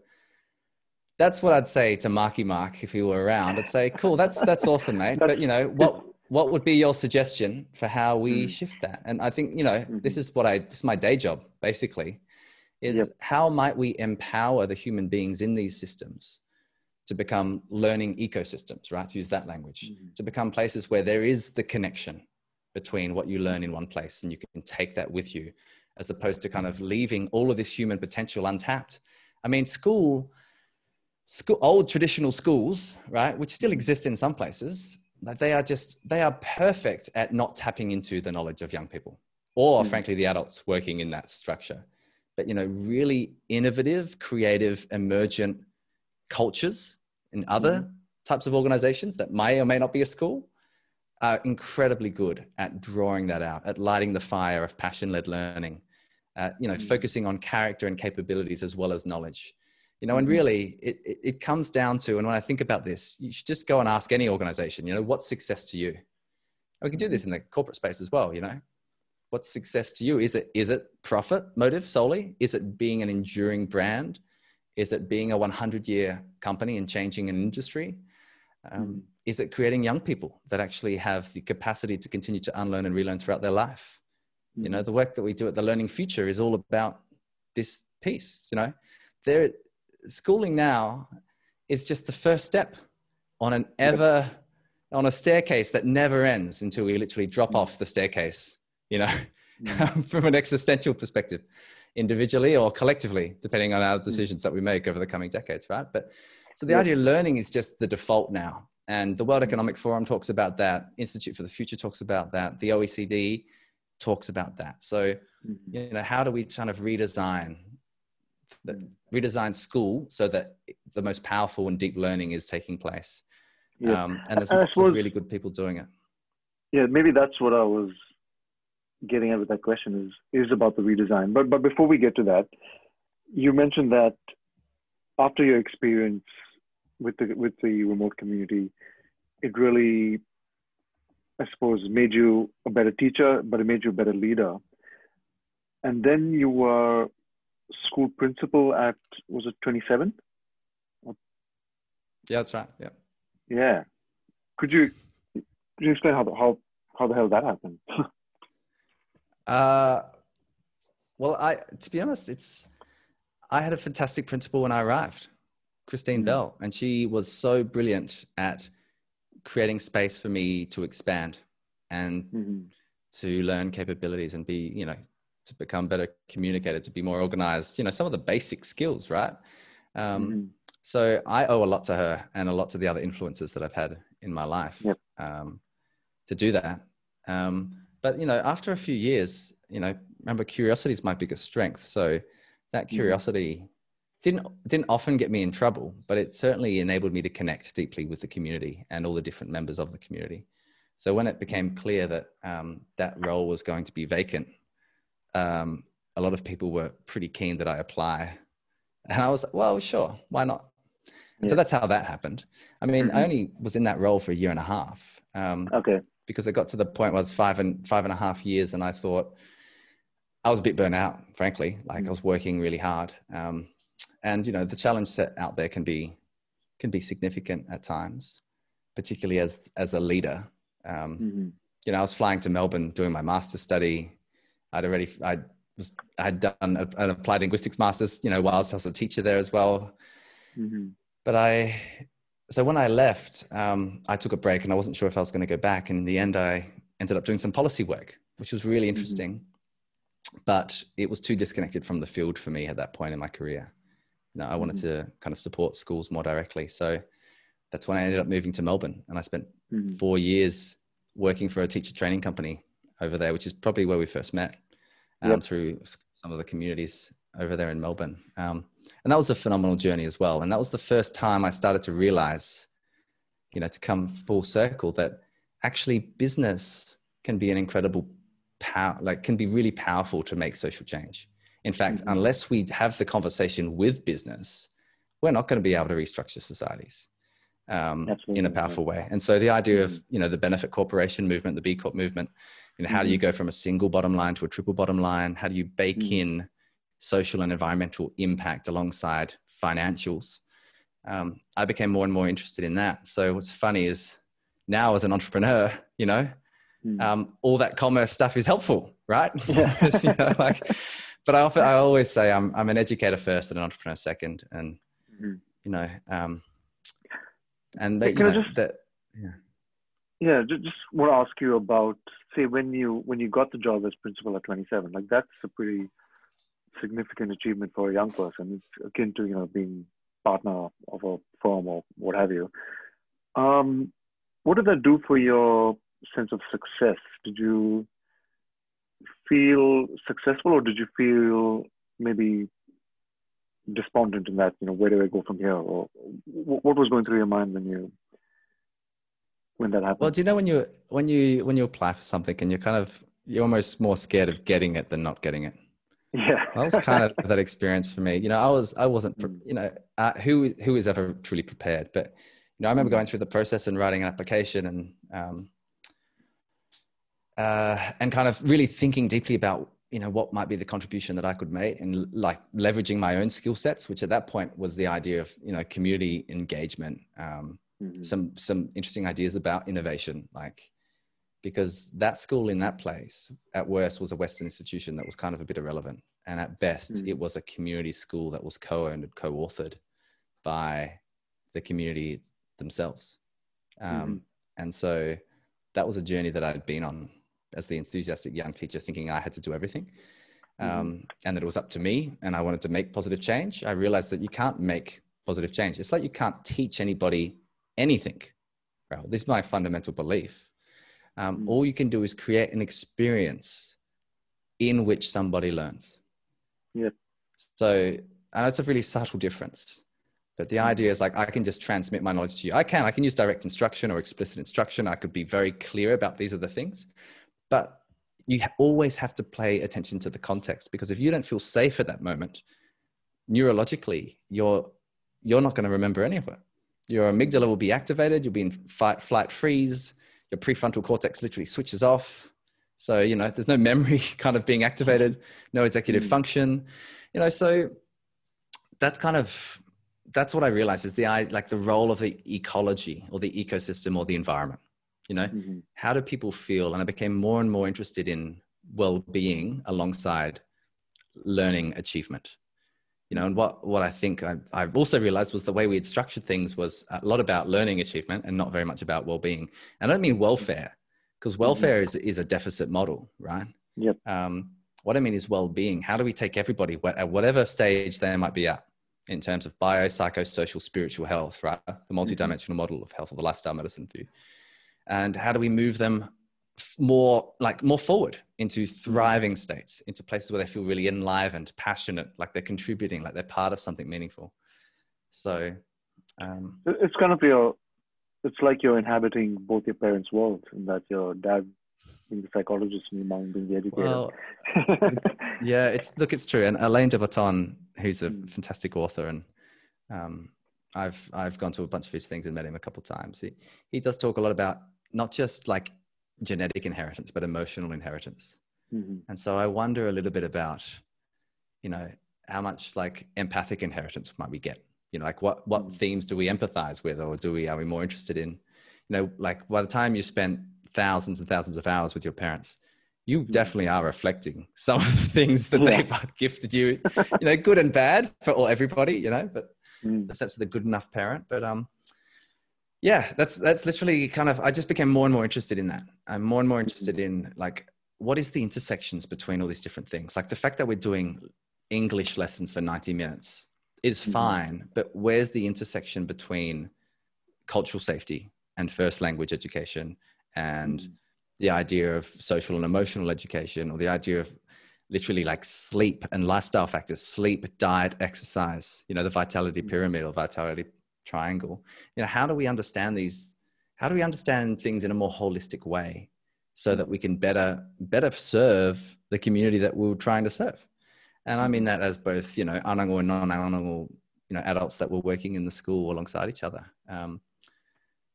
that's what i'd say to marky mark if he were around. I'd say cool that's that's awesome mate. But you know what what would be your suggestion for how we Mm. shift that and i think you know this Mhm. is what i this is my day job basically is Yep. how might we empower the human beings in these systems to become learning ecosystems right to use that language Mhm. to become places where there is the connection between what you learn in one place and you can take that with you as opposed to kind of leaving all of this human potential untapped i mean school school old traditional schools right which still exist in some places that they are just they are perfect at not tapping into the knowledge of young people or Mm. frankly the adults working in that structure but you know really innovative creative emergent cultures in other types of organizations that may or may not be a school are incredibly good at drawing that out at lighting the fire of passion-led learning uh, you know Mm. focusing on character and capabilities as well as knowledge you know and Mhm. really it, it, comes down to and when i think about this you should just go and ask any organization you know what's success to you? And we can do this in the corporate space as well you know. What's success to you? Is it is it profit motive solely? Is it being an enduring brand? Is it being a 100 year company and changing an industry? Um, Mhm. is it creating young people that actually have the capacity to continue to unlearn and relearn throughout their life? You know the work that we do at the learning future is all about this piece you know. There schooling now is just the first step on an ever on a staircase that never ends until we literally drop mm. off the staircase you know? Mhm. from an existential perspective individually or collectively depending on our mm. decisions that we make over the coming decades right? But so the Yeah. idea of learning is just the default now. And the world mm. economic forum talks about that. Institute for the future talks about that. The oecd talks about that. So you know how do we kind of redesign Mhm. redesign school so that the most powerful and deep learning is taking place Yeah. um, and there's lots suppose- of really good people doing it yeah, maybe that's what I was getting at with that question is is about the redesign. But but before we get to that, you mentioned that after your experience with the with the remote community, it really, I suppose, made you a better teacher, but it made you a better leader. And then you were school principal at was it twenty seven? yeah that's right yeah Yeah. Could you could you explain how the, how how the hell that happened? Uh, well, I to be honest, it's I had a fantastic principal when I arrived, Christine Mhm. Bell, and she was so brilliant at creating space for me to expand and Mhm. to learn capabilities and be, you know, to become better communicator, to be more organized. You know, some of the basic skills, right? Um, Mhm. so I owe a lot to her and a lot to the other influences that I've had in my life Yep. um, to do that. Um, but you know, after a few years, you know, remember curiosity is my biggest strength. So that Mm-hmm. curiosity didn't didn't often get me in trouble, but it certainly enabled me to connect deeply with the community and all the different members of the community. So when it became clear that um, that role was going to be vacant, um, a lot of people were pretty keen that I apply, and I was like, well, sure, why not? And So that's how that happened. I mean, Mhm. I only was in that role for a year and a half. Um, Okay. because it got to the point where I was five and five and a half years, and I thought I was a bit burnt out, frankly. Like I was working really hard, um, and you know the challenge set out there can be can be significant at times, particularly as as a leader. Um, hmm you know, I was flying to Melbourne doing my master's study. I'd already I was I had done a, an applied linguistics master's, you know, whilst I was a teacher there as well hmm but I, so when I left, um, I took a break and I wasn't sure if I was going to go back. And in the end, I ended up doing some policy work, which was really interesting. But it was too disconnected from the field for me at that point in my career. You know, I wanted to kind of support schools more directly. So that's when I ended up moving to Melbourne, and I spent hmm four years working for a teacher training company over there, which is probably where we first met um, Yep. through some of the communities over there in Melbourne. Um, and that was a phenomenal journey as well. And that was the first time I started to realize, you know, to come full circle that actually business can be an incredible power, like can be really powerful to make social change. In fact, Mhm. unless we have the conversation with business, we're not going to be able to restructure societies um, in a powerful way. And so the idea of you know the benefit corporation movement, the B Corp movement, you know, how do you go from a single bottom line to a triple bottom line? How do you bake Mhm. in social and environmental impact alongside financials? Um, I became more and more interested in that. So what's funny is now as an entrepreneur, you know, Mm. um, all that commerce stuff is helpful, right? Yeah. You know, like, but I often, I always say I'm, I'm an educator first and an entrepreneur second, and Mhm. you know, um, and that, I know, just- that Yeah, just, just want to ask you about say when you when you got the job as principal at 27. Like that's a pretty significant achievement for a young person. It's akin to you know being partner of a firm or what have you. Um, what did that do for your sense of success? Did you feel successful, or did you feel maybe despondent in that? You know, where do I go from here? Or what was going through your mind when you when that happened? Well, do you know when you when you when you apply for something and you're kind of you're almost more scared of getting it than not getting it. Yeah. That was kind of that experience for me. You know, I was I wasn't Mm. you know uh, who who is ever truly prepared, but you know I remember Mm. going through the process and writing an application and um, uh, and kind of really thinking deeply about you know what might be the contribution that I could make and like leveraging my own skill sets, which at that point was the idea of you know community engagement. Um, Mhm. some some interesting ideas about innovation like because that school in that place at worst was a western institution that was kind of a bit irrelevant and at best Mm. it was a community school that was co-owned and co-authored by the community themselves um, and so that was a journey that i'd been on as the enthusiastic young teacher thinking i had to do everything. Um, and that it was up to me and i wanted to make positive change. I realized that you can't make positive change. It's like you can't teach anybody anything well, this is my fundamental belief. Um, Mm. all you can do is create an experience in which somebody learns. Yep. so and it's a really subtle difference but the idea is like i can just transmit my knowledge to you. I can i can use direct instruction or explicit instruction. I could be very clear about these are the things but you always have to pay attention to the context because if you don't feel safe at that moment neurologically you're you're not going to remember any of it. Your amygdala will be activated you'll be in fight flight freeze your prefrontal cortex literally switches off. So you know there's no memory kind of being activated no executive Mm. function. You know so that's kind of that's what i realized is the i like the role of the ecology or the ecosystem or the environment you know? Mhm. how do people feel? And i became more and more interested in well-being alongside learning achievement. You know and what what i think I, I also realized was the way we had structured things was a lot about learning achievement and not very much about well-being. And i don't mean welfare because welfare is is a deficit model right? Yep. um, what i mean is well-being. How do we take everybody at whatever stage they might be at in terms of bio psychosocial spiritual health right? The multidimensional model of health or the lifestyle medicine view and how do we move them more like more forward into thriving states into places where they feel really enlivened passionate like they're contributing like they're part of something meaningful? So um, it's kind of your it's like you're inhabiting both your parents worlds and that your dad being the psychologist and your mom being the educator. Well, yeah it's look it's true. And alain de botton who's a mm. fantastic author and um, i've i've gone to a bunch of his things and met him a couple times. He he does talk a lot about not just like genetic inheritance, but emotional inheritance. Mm-hmm. And so I wonder a little bit about, you know, how much like empathic inheritance might we get? You know, like what what mm-hmm. themes do we empathize with, or do we are we more interested in? You know, like by the time you spent thousands and thousands of hours with your parents, you mm-hmm. definitely are reflecting some of the things that yeah. they've gifted you. You know, good and bad for all everybody. You know, but mm. the sense of the good enough parent. But um, yeah that's that's literally kind of i just became more and more interested in that i'm more and more interested in like what is the intersections between all these different things like the fact that we're doing english lessons for 90 minutes is mm-hmm. fine but where's the intersection between cultural safety and first language education and mm-hmm. the idea of social and emotional education or the idea of literally like sleep and lifestyle factors sleep diet exercise you know the vitality mm-hmm. pyramid or vitality triangle. You know how do we understand these how do we understand things in a more holistic way so that we can better better serve the community that we're trying to serve? And i mean that as both you know anangu and non-anangu you know adults that were working in the school alongside each other. Um,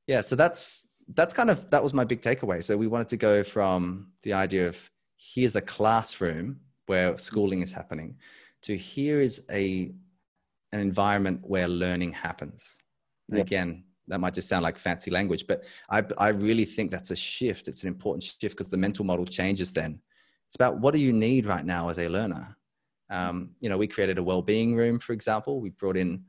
yeah so that's that's kind of that was my big takeaway. So we wanted to go from the idea of here's a classroom where schooling is happening to here is a an environment where learning happens Yep. Again, that might just sound like fancy language, but I, I really think that's a shift. It's an important shift because the mental model changes then. It's about what do you need right now as a learner? Um, you know, we created a well-being room, for example. We brought in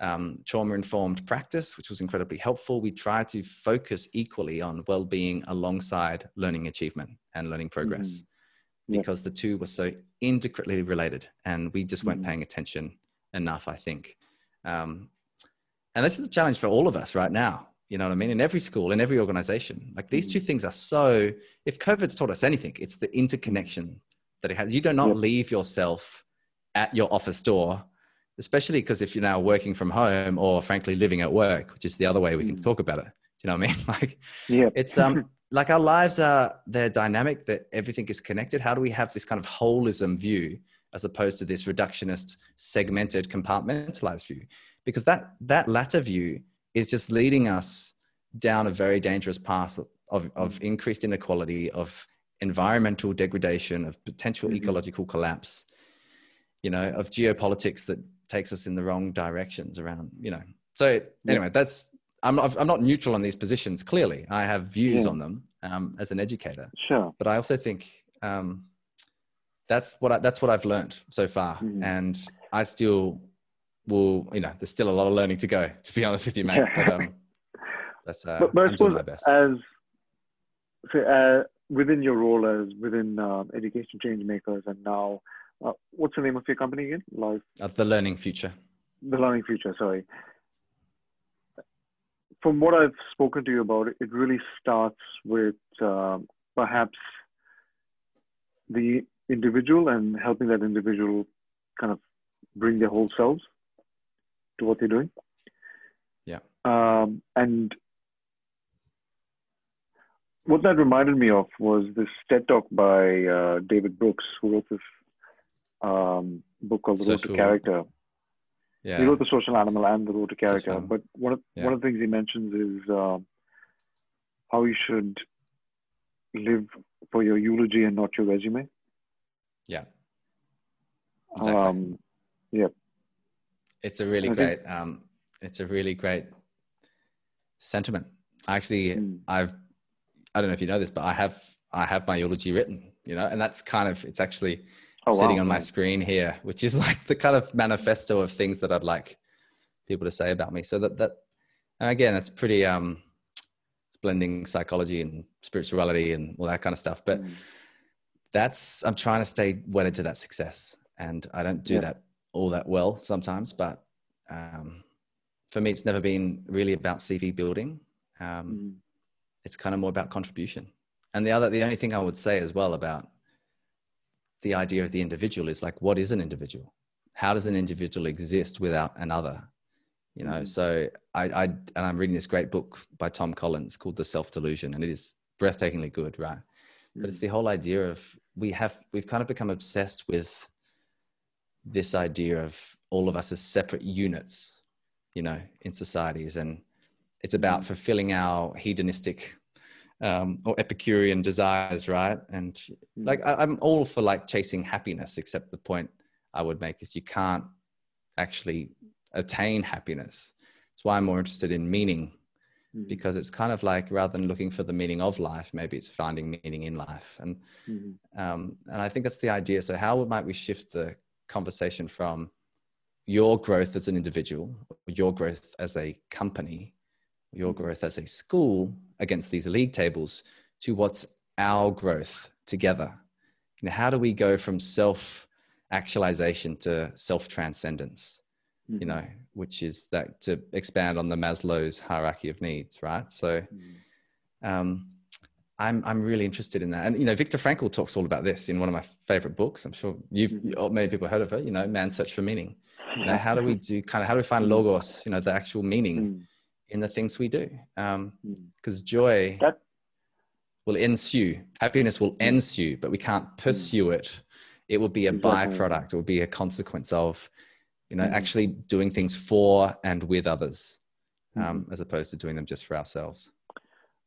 um, trauma-informed practice, which was incredibly helpful. We tried to focus equally on well-being alongside learning achievement and learning progress mm-hmm. yep. because the two were so intricately related and we just weren't mm-hmm. paying attention enough, I think. Um, and this is a challenge for all of us right now. You know what I mean? In every school, in every organization, like these two mm. things are so. If COVID's taught us anything, it's the interconnection that it has. You do not leave yourself at your office door, especially because if you're now working from home or frankly living at work, which is the other way we can mm. talk about it. Do you know what I mean? Like, yeah, it's um, like our lives are they're dynamic. That everything is connected. How do we have this kind of holism view as opposed to this reductionist, segmented, compartmentalized view? because that that latter view is just leading us down a very dangerous path of, of mm. increased inequality of environmental degradation of potential mm-hmm. ecological collapse you know of geopolitics that takes us in the wrong directions around you know so anyway that's i'm not i'm not neutral on these positions clearly i have views yeah. on them um, as an educator sure but i also think um, that's what I, that's what i've learned so far. Mm. and i still will you know there's still a lot of learning to go to be honest with you mate. But um that's uh, but, but I'm doing my best. as so, uh, within your role as within uh, education change makers and now uh, what's the name of your company again? Life uh, the learning future. The learning future sorry. From what i've spoken to you about it really starts with uh, perhaps the individual and helping that individual kind of bring their whole selves to what they're doing. Yeah. Um, and what that reminded me of was this TED talk by uh, David Brooks, who wrote this um, book called The Road to Character. Yeah. He wrote The Social Animal and The Road to Character. Social. But one of, yeah. one of the things he mentions is uh, how you should live for your eulogy and not your resume. Yeah. Exactly. Um, yeah. It's a really great. Um, it's a really great sentiment. Actually, mm. I've. I don't know if you know this, but I have. I have my eulogy written. You know, and that's kind of. It's actually oh, sitting wow, on man. my screen here, which is like the kind of manifesto of things that I'd like people to say about me. So that that, and again, it's pretty. Um, it's blending psychology and spirituality and all that kind of stuff, but. Mm. That's I'm trying to stay wedded to that success, and I don't do yeah. that all that well sometimes, but um, for me, it's never been really about CV building. Um, mm. It's kind of more about contribution and the other the only thing i would say as well about the idea of the individual is like what is an individual how does an individual exist without another you know mm-hmm. so I, I and i'm reading this great book by tom collins called the self delusion and it is breathtakingly good right mm-hmm. but it's mm. the whole idea of we have we've kind of become obsessed with this idea of all of us as separate units you know in societies and it's about mm-hmm. fulfilling our hedonistic um, or epicurean desires right and mm. like I, i'm all for like chasing happiness except the point i would make is you can't actually attain happiness it's why i'm more interested in meaning mm-hmm. because it's kind of like rather than looking for the meaning of life maybe it's finding meaning in life and mm-hmm. um, and i think that's the idea so how might we shift the conversation from your growth as an individual your growth as a company your mm-hmm. growth as a school against these league tables to what's our growth together you know, how do we go from self actualization to self transcendence mm-hmm. you know which is that to expand on the maslow's hierarchy of needs right so mm-hmm. um, I'm, I'm really interested in that and you know Viktor Frankl talks all about this in one of my favorite books i'm sure you've mm-hmm. many people heard of it you know man's search for meaning you know how do we do kind of how do we find mm-hmm. logos you know the actual meaning mm-hmm. in the things we do um because joy that- will ensue happiness will ensue but we can't pursue it it will be a exactly. byproduct it will be a consequence of you know, mm-hmm. actually doing things for and with others, um, mm-hmm. as opposed to doing them just for ourselves.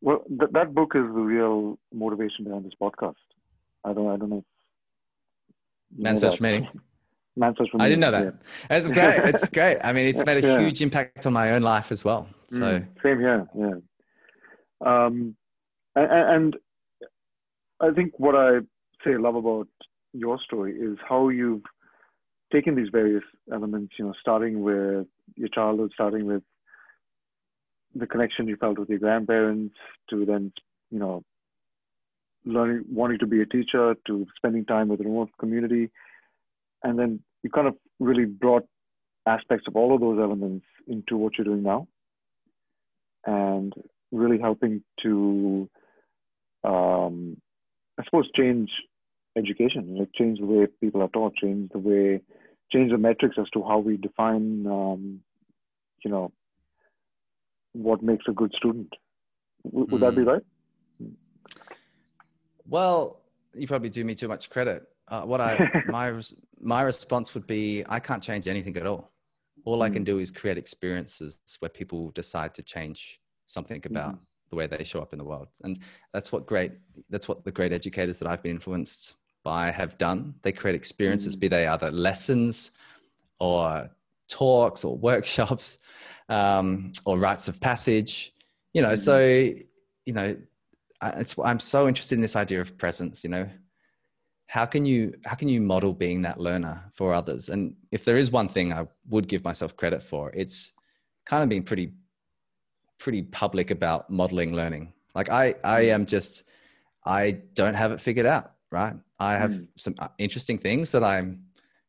Well, th- that book is the real motivation behind this podcast. I don't, I don't know. Man Search Meaning. Man Search I didn't know that. Yeah. It's great. It's great. I mean, it's made a yeah. huge impact on my own life as well. So mm, same here. Yeah. Um, and, and I think what I say love about your story is how you've taken these various elements, you know, starting with your childhood, starting with the connection you felt with your grandparents, to then, you know, learning, wanting to be a teacher, to spending time with the remote community, and then you kind of really brought aspects of all of those elements into what you're doing now, and really helping to, um, I suppose, change education, like change the way people are taught, change the way change the metrics as to how we define, um, you know, what makes a good student. W- would mm. that be hmm. right? Well, you probably do me too much credit. Uh, what I my my response would be, I can't change anything at all. All mm. I can hmm. do is create experiences where people decide to change something about mm. the way they show up in the world, and that's what great. That's what the great educators that I've been influenced by have done. They create experiences, mm. be they either lessons or talks or workshops um, or rites of passage. You know, mm. so you know, it's, I'm so interested in this idea of presence. You know, how can you how can you model being that learner for others? And if there is one thing I would give myself credit for, it's kind of being pretty pretty public about modeling learning. Like I I mm. am just I don't have it figured out, right? I have mm. some uh, interesting things that I'm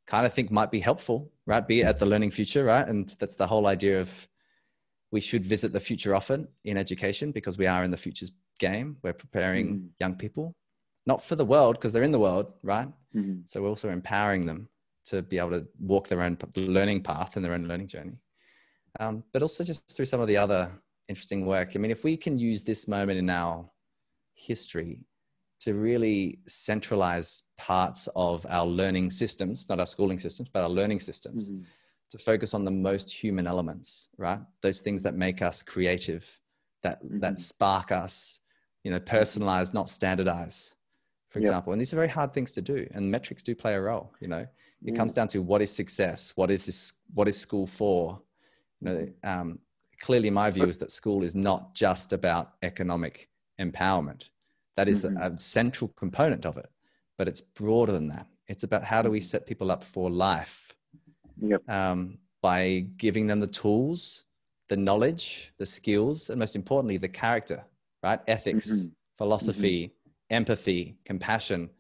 kind of think might be helpful, right? Be at the Learning Future, right? And that's the whole idea of we should visit the future often in education because we are in the future's game. We're preparing mm. young people, not for the world because they're in the world, right? Mm. So we're also empowering them to be able to walk their own learning path and their own learning journey. Um, but also just through some of the other interesting work. I mean, if we can use this moment in our history to really centralize parts of our learning systems, not our schooling systems, but our learning systems, mm-hmm. to focus on the most human elements, right? Those things that make us creative, that mm-hmm. that spark us, you know, personalize, not standardize, for yep. example. And these are very hard things to do, and metrics do play a role. You know, it mm. comes down to what is success, what is this, what is school for? You know, um, clearly, my view is that school is not just about economic empowerment that is mm-hmm. a central component of it, but it's broader than that. It's about how do we mm-hmm. set people up for life yep. um, by giving them the tools, the knowledge, the skills, and most importantly, the character, right? Ethics, mm-hmm. philosophy, mm-hmm. empathy, compassion,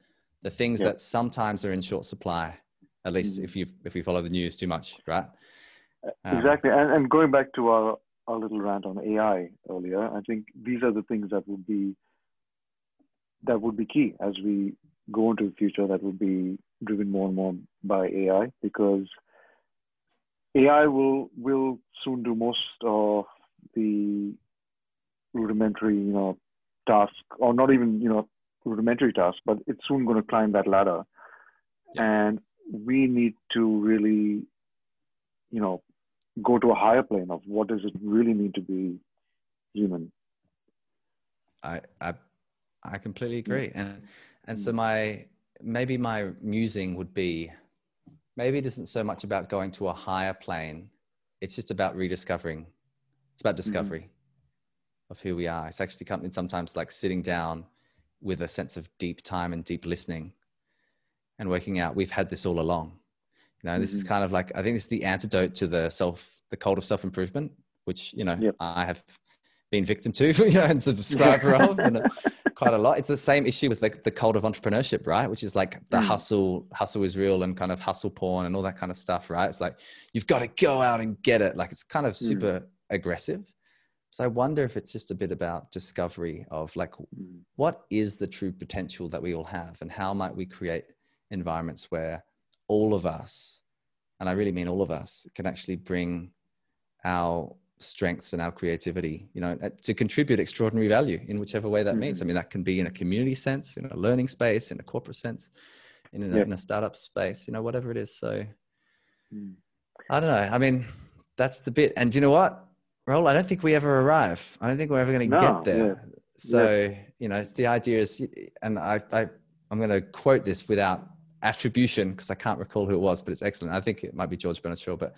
the things yep. that sometimes are in short supply, at least mm-hmm. if you if we follow the news too much, right? Um, exactly. And, and going back to our, our little rant on AI earlier, I think these are the things that would be that would be key as we go into the future. That would be driven more and more by AI because AI will will soon do most of the rudimentary, you know, task, or not even you know rudimentary task, but it's soon going to climb that ladder, yeah. and we need to really, you know, go to a higher plane of what does it really mean to be human. I I I completely agree, and and so my maybe my musing would be maybe it isn't so much about going to a higher plane it's just about rediscovering it's about mm-hmm. discovery mm-hmm. of who we are it's actually sometimes like sitting down with a sense of deep time and deep listening and working out we've had this all along you know mm-hmm. this is mm-hmm. kind of like i think this is the antidote to the self the cult of self-improvement which you know yep. i have been victim to you know and subscriber of and quite a lot. It's the same issue with like the cult of entrepreneurship, right? Which is like the mm. hustle, hustle is real and kind of hustle porn and all that kind of stuff, right? It's like you've got to go out and get it. Like it's kind of super mm. aggressive. So I wonder if it's just a bit about discovery of like mm. what is the true potential that we all have and how might we create environments where all of us, and I really mean all of us, can actually bring our strengths and our creativity, you know, to contribute extraordinary value in whichever way that mm-hmm. means. I mean, that can be in a community sense, in a learning space, in a corporate sense, in a, in a startup space, you know, whatever it is. So mm. I don't know. I mean, that's the bit. And do you know what, Rahul? I don't think we ever arrive. I don't think we're ever going to no, get there. Yeah. So, yeah. you know, it's the idea is, and I, I, I'm going to quote this without attribution because I can't recall who it was, but it's excellent. I think it might be George Bernard Shaw, but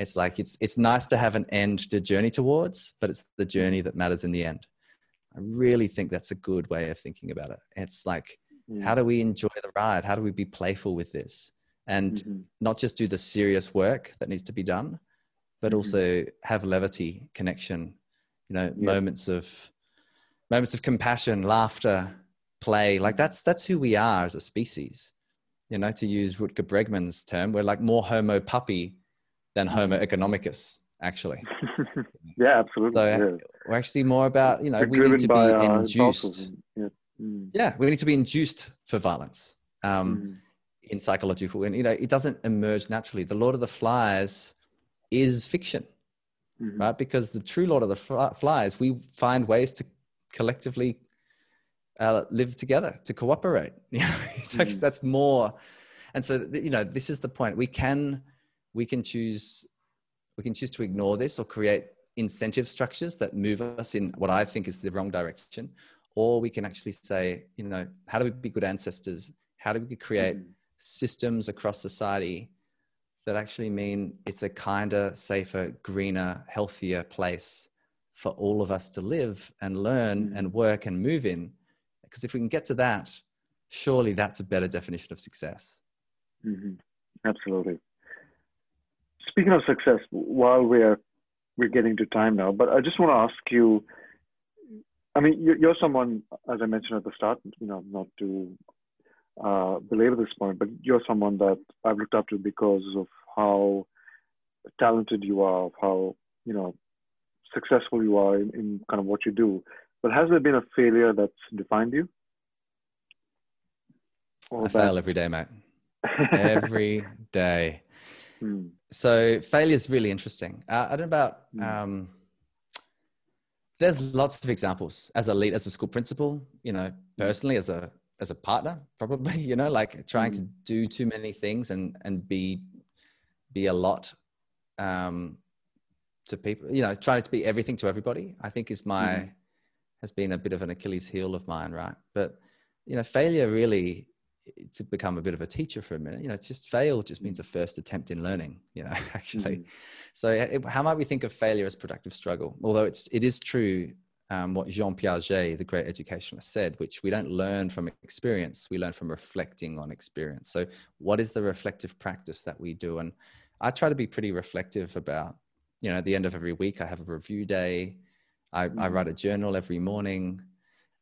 it's like it's it's nice to have an end to journey towards but it's the journey that matters in the end i really think that's a good way of thinking about it it's like yeah. how do we enjoy the ride how do we be playful with this and mm-hmm. not just do the serious work that needs to be done but mm-hmm. also have levity connection you know yeah. moments of moments of compassion laughter play like that's that's who we are as a species you know to use rutger bregman's term we're like more homo puppy than Homo economicus, actually. yeah, absolutely. So yeah. we're actually more about, you know, we need to be uh, induced. Yeah. Mm. yeah. we need to be induced for violence um, mm. in psychological. And, you know, it doesn't emerge naturally. The Lord of the Flies is fiction, mm-hmm. right? Because the true Lord of the Flies, we find ways to collectively uh, live together, to cooperate. You know, it's actually, mm. that's more. And so, you know, this is the point. We can we can choose we can choose to ignore this or create incentive structures that move us in what I think is the wrong direction. Or we can actually say, you know, how do we be good ancestors? How do we create mm. systems across society that actually mean it's a kinder, safer, greener, healthier place for all of us to live and learn mm. and work and move in? Because if we can get to that, surely that's a better definition of success. Mm-hmm. Absolutely speaking of success, while we're we're getting to time now, but I just want to ask you. I mean, you're someone, as I mentioned at the start, you know, not to uh, belabor this point, but you're someone that I've looked up to because of how talented you are, of how you know successful you are in, in kind of what you do. But has there been a failure that's defined you? Or I that... fail every day, Matt. every day. Hmm. So failure is really interesting. Uh, I don't know about. Hmm. Um, there's lots of examples as a lead, as a school principal. You know, personally as a as a partner, probably. You know, like trying to hmm. do too many things and and be be a lot um, to people. You know, trying to be everything to everybody. I think is my mm. has been a bit of an Achilles heel of mine, right? But you know, failure really to become a bit of a teacher for a minute you know just fail just means a first attempt in learning you know actually. Mm-hmm. so it, how might we think of failure as productive struggle? Although it's it is true um, what jean piaget the great educationalist said which we don't learn from experience we learn from reflecting on experience. So what is the reflective practice that we do? And i try to be pretty reflective about you know at the end of every week i have a review day. I, mm-hmm. I write a journal every morning.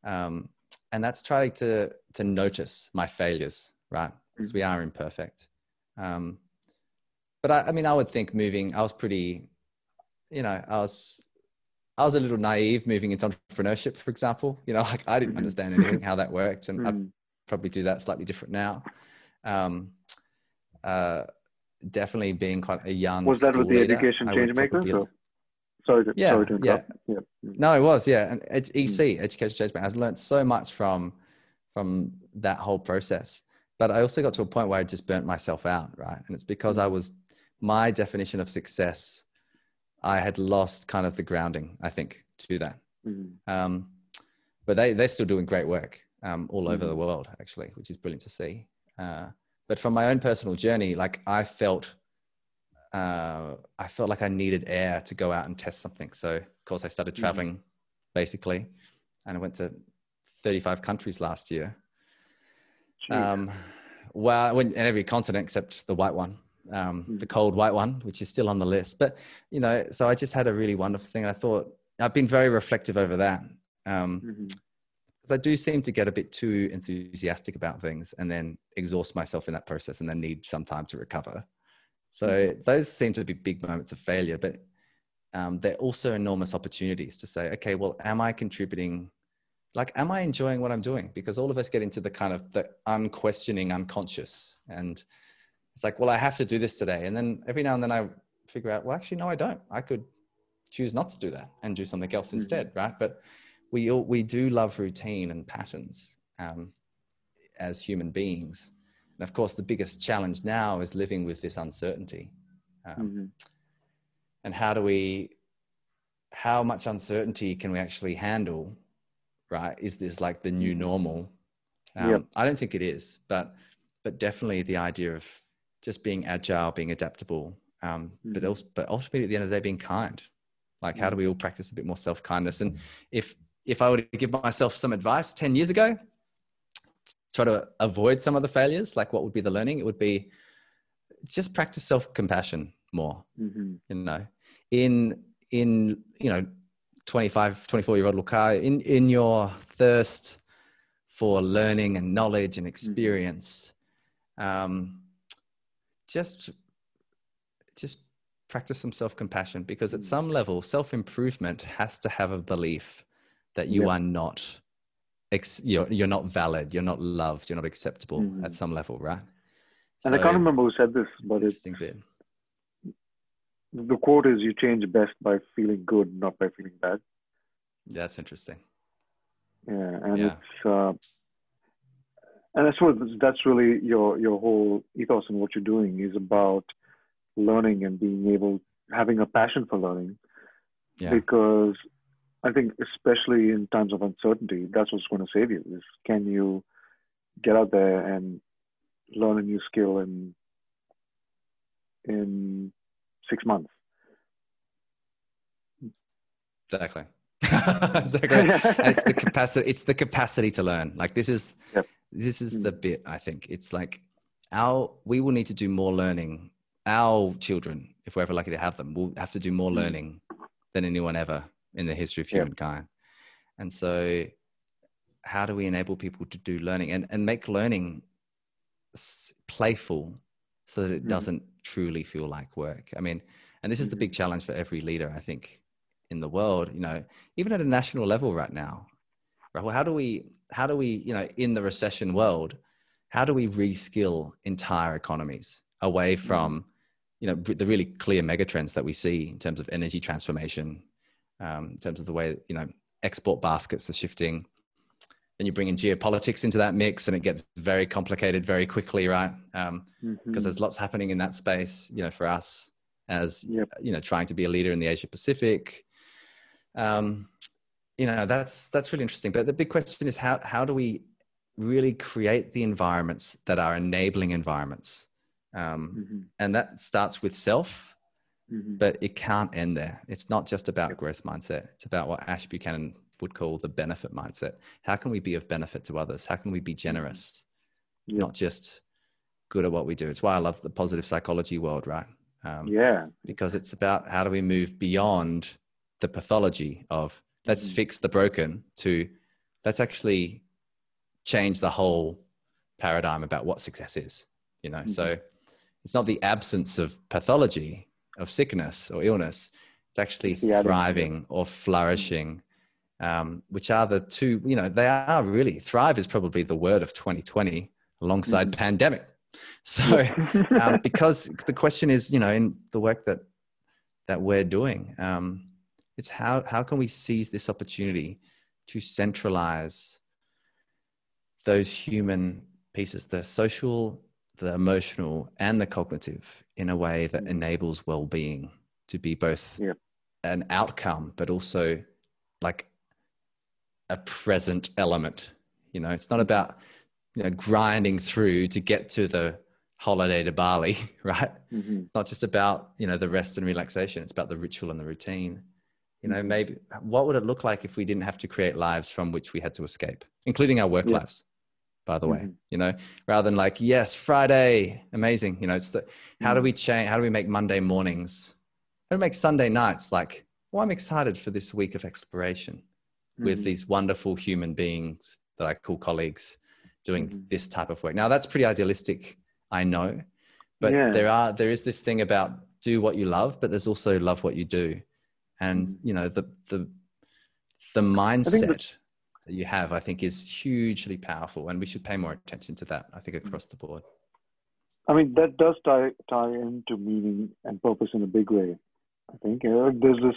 Um, and that's trying to to notice my failures, right? Because we are imperfect. Um, but I, I mean, I would think moving. I was pretty, you know, I was I was a little naive moving into entrepreneurship, for example. You know, like I didn't Mhm. understand anything how that worked, and I'd Mm. probably do that slightly different now. Um, uh, definitely being quite a young. Was that with the leader, education change maker? Sorry to, Yeah, sorry to yeah. Yeah. Mm. No, it was yeah, and it's EC Education Change Management. I learned so much from from that whole process, but I also got to a point where I just burnt myself out, right? And it's because I was my definition of success. I had lost kind of the grounding, I think, to that. Mm. Um, but they they're still doing great work um, all over Mhm. the world, actually, which is brilliant to see. Uh, but from my own personal journey, like I felt, uh, I felt like I needed air to go out and test something. So of course I started Mhm. traveling, basically, and I went to 35 countries last year. Um, well, I went in every continent except the white one, um, Mhm. the cold white one, which is still on the list. But you know, so I just had a really wonderful thing. I thought I've been very reflective over that. Um, Mhm. because I do seem to get a bit too enthusiastic about things and then exhaust myself in that process and then need some time to recover. So those seem to be big moments of failure, but um, they're also enormous opportunities to say, okay, well, am I contributing? Like, am I enjoying what I'm doing? Because all of us get into the kind of the unquestioning unconscious. And it's like, well, I have to do this today. And then every now and then I figure out, well, actually, no, I don't. I could choose not to do that and do something else Mhm. instead, right? But we all, we do love routine and patterns um, as human beings. And of course, the biggest challenge now is living with this uncertainty. Um, Mhm. And how do we, how much uncertainty can we actually handle? Right? Is this like the new normal? Um, Yep. I don't think it is, but but definitely the idea of just being agile, being adaptable, um, but Mhm. also, but ultimately at the end of the day, being kind. Like, how do Mm. we all practice a bit more self kindness? And if if I were to give myself some advice ten years ago, try to avoid some of the failures, like what would be the learning? It would be just practice self compassion more. Mhm. You know, in in you know 25 24 year old Luca, in in your thirst for learning and knowledge and experience um, just just practice some self-compassion because at Mm. some level self-improvement has to have a belief that you Yep. are not ex- you're, you're not valid you're not loved you're not acceptable at Mhm. some level right And I can't remember who said this, but it's interesting bit the quote is "You change best by feeling good, not by feeling bad." that's interesting Yeah, and Yeah. it's uh, and I suppose that's really your your whole ethos and what you're doing is about learning and being able having a passion for learning yeah because I think especially in times of uncertainty, that's what's going to save you is can you get out there and learn a new skill in in six months. exactly exactly it's the capacity it's the capacity to learn like this is Yep. this is Mm. the bit i think it's like our we will need to do more learning our children if we're ever lucky to have them will have to do more Mm. learning than anyone ever in the history of Yeah. humankind and so how do we enable people to do learning and, and make learning playful so that it Mhm. doesn't truly feel like work i mean and this is the Mhm. big challenge for every leader i think in the world you know even at a national level right now right well how do we how do we you know in the recession world how do we reskill entire economies away from you know the really clear megatrends that we see in terms of energy transformation um, in terms of the way you know export baskets are shifting then you bring in geopolitics into that mix and it gets very complicated very quickly right um, because Mhm. there's lots happening in that space you know for us as Yep. you know trying to be a leader in the asia pacific um, you know that's that's really interesting but the big question is how how do we really create the environments that are enabling environments um, Mhm. and that starts with self Mhm. but it can't end there. It's not just about growth mindset. It's about what ash buchanan would call the benefit mindset. How can we be of benefit to others? How can we be generous Yep. not just good at what we do? It's why i love the positive psychology world right? Um, yeah. because it's about how do we move beyond the pathology of let's Mhm. fix the broken to let's actually change the whole paradigm about what success is you know? So it's not the absence of pathology of sickness or illness It's actually thriving or flourishing, um, which are the two, you know, they are really thrive is probably the word of 2020 alongside Mhm. pandemic. So, um, because the question is, you know, in the work that that we're doing, um, it's how how can we seize this opportunity to centralize those human pieces, the social, the emotional, and the cognitive, in a way that Mm. enables well-being to be both Yep. an outcome, but also like a present element. You know, it's not about you know grinding through to get to the holiday to Bali, right? Mhm. It's not just about you know the rest and relaxation. It's about the ritual and the routine. You know, Mhm. maybe what would it look like if we didn't have to create lives from which we had to escape, including our work Yeah. lives, by the way. Mhm. You know, rather than like, yes, Friday, amazing. You know, it's the how do Mhm. we change? How do we make Monday mornings? How do we make Sunday nights like? Well, I'm excited for this week of exploration with Mhm. these wonderful human beings that I call colleagues doing Mhm. this type of work. Now that's pretty idealistic, I know, but Yeah. there are there is this thing about do what you love, but there's also love what you do, and Mhm. you know the the the mindset that- you have, I think, is hugely powerful, and we should pay more attention to that. I think across the board. I mean, that does tie tie into meaning and purpose in a big way. I think uh, there's this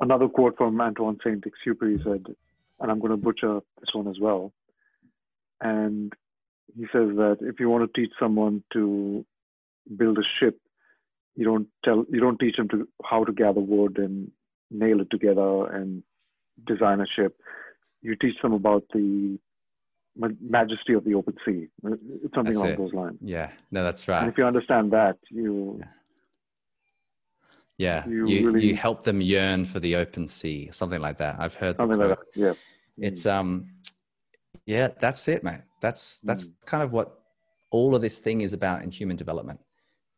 another quote from Antoine Saint Exupéry said, and I'm going to butcher this one as well. And he says that if you want to teach someone to build a ship, you don't tell you don't teach them to how to gather wood and nail it together and design a ship. You teach them about the majesty of the open sea. Something That's along it. those lines. Yeah, no, that's right. And if you understand that, you Yeah. Yeah, you you you, help them yearn for the open sea, something like that. I've heard something like that. Yeah. it's um yeah that's it mate that's that's Mm. kind of what all of this thing is about in human development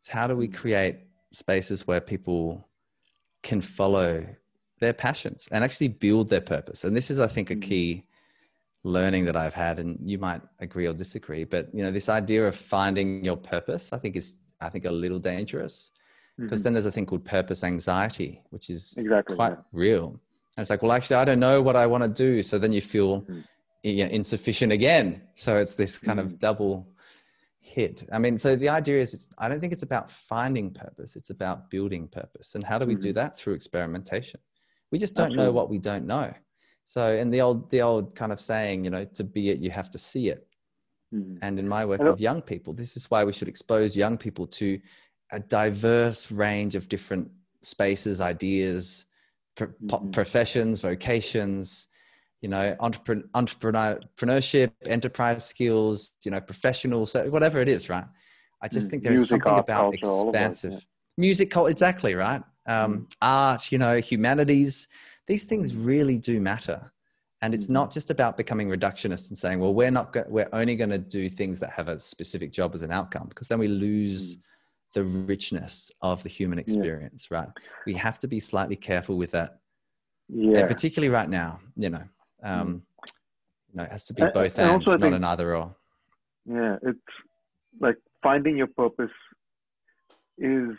it's how do we Mm. create spaces where people can follow their passions and actually build their purpose and this is i think a Mm. key learning that i've had and you might agree or disagree but you know this idea of finding your purpose i think is i think a little dangerous because Mhm. then there's a thing called purpose anxiety which is Exactly, quite yeah. real and it's like well actually i don't know what i want to do so then you feel Mhm. yeah, insufficient again so it's this kind of Mhm. double hit i mean so the idea is it's i don't think it's about finding purpose it's about building purpose and how do we do Mhm. that through experimentation we just don't know what we don't know so in the old the old kind of saying you know to be it you have to see it Mhm. and in my work with young people, this is why we should expose young people to a diverse range of different spaces, ideas, pro- Mhm. professions, vocations, you know, entrepreneur, entrepreneurship, enterprise skills, you know, professional, so whatever it is, right? I just Mm. think there's Music, something art, about culture, expansive yeah. music, exactly, right? Um, mm. Art, you know, humanities, these things mm. really do matter. And it's not mm-hmm. just about becoming reductionist and saying, well, we're not, go- we're only going to do things that have a specific job as an outcome, because then we lose mm. the richness of the human experience, right? We have to be slightly careful with that, Yeah. and particularly right now, you know, um, you know, it has to be both and and, I not think- an either or. Yeah, it's like finding your purpose is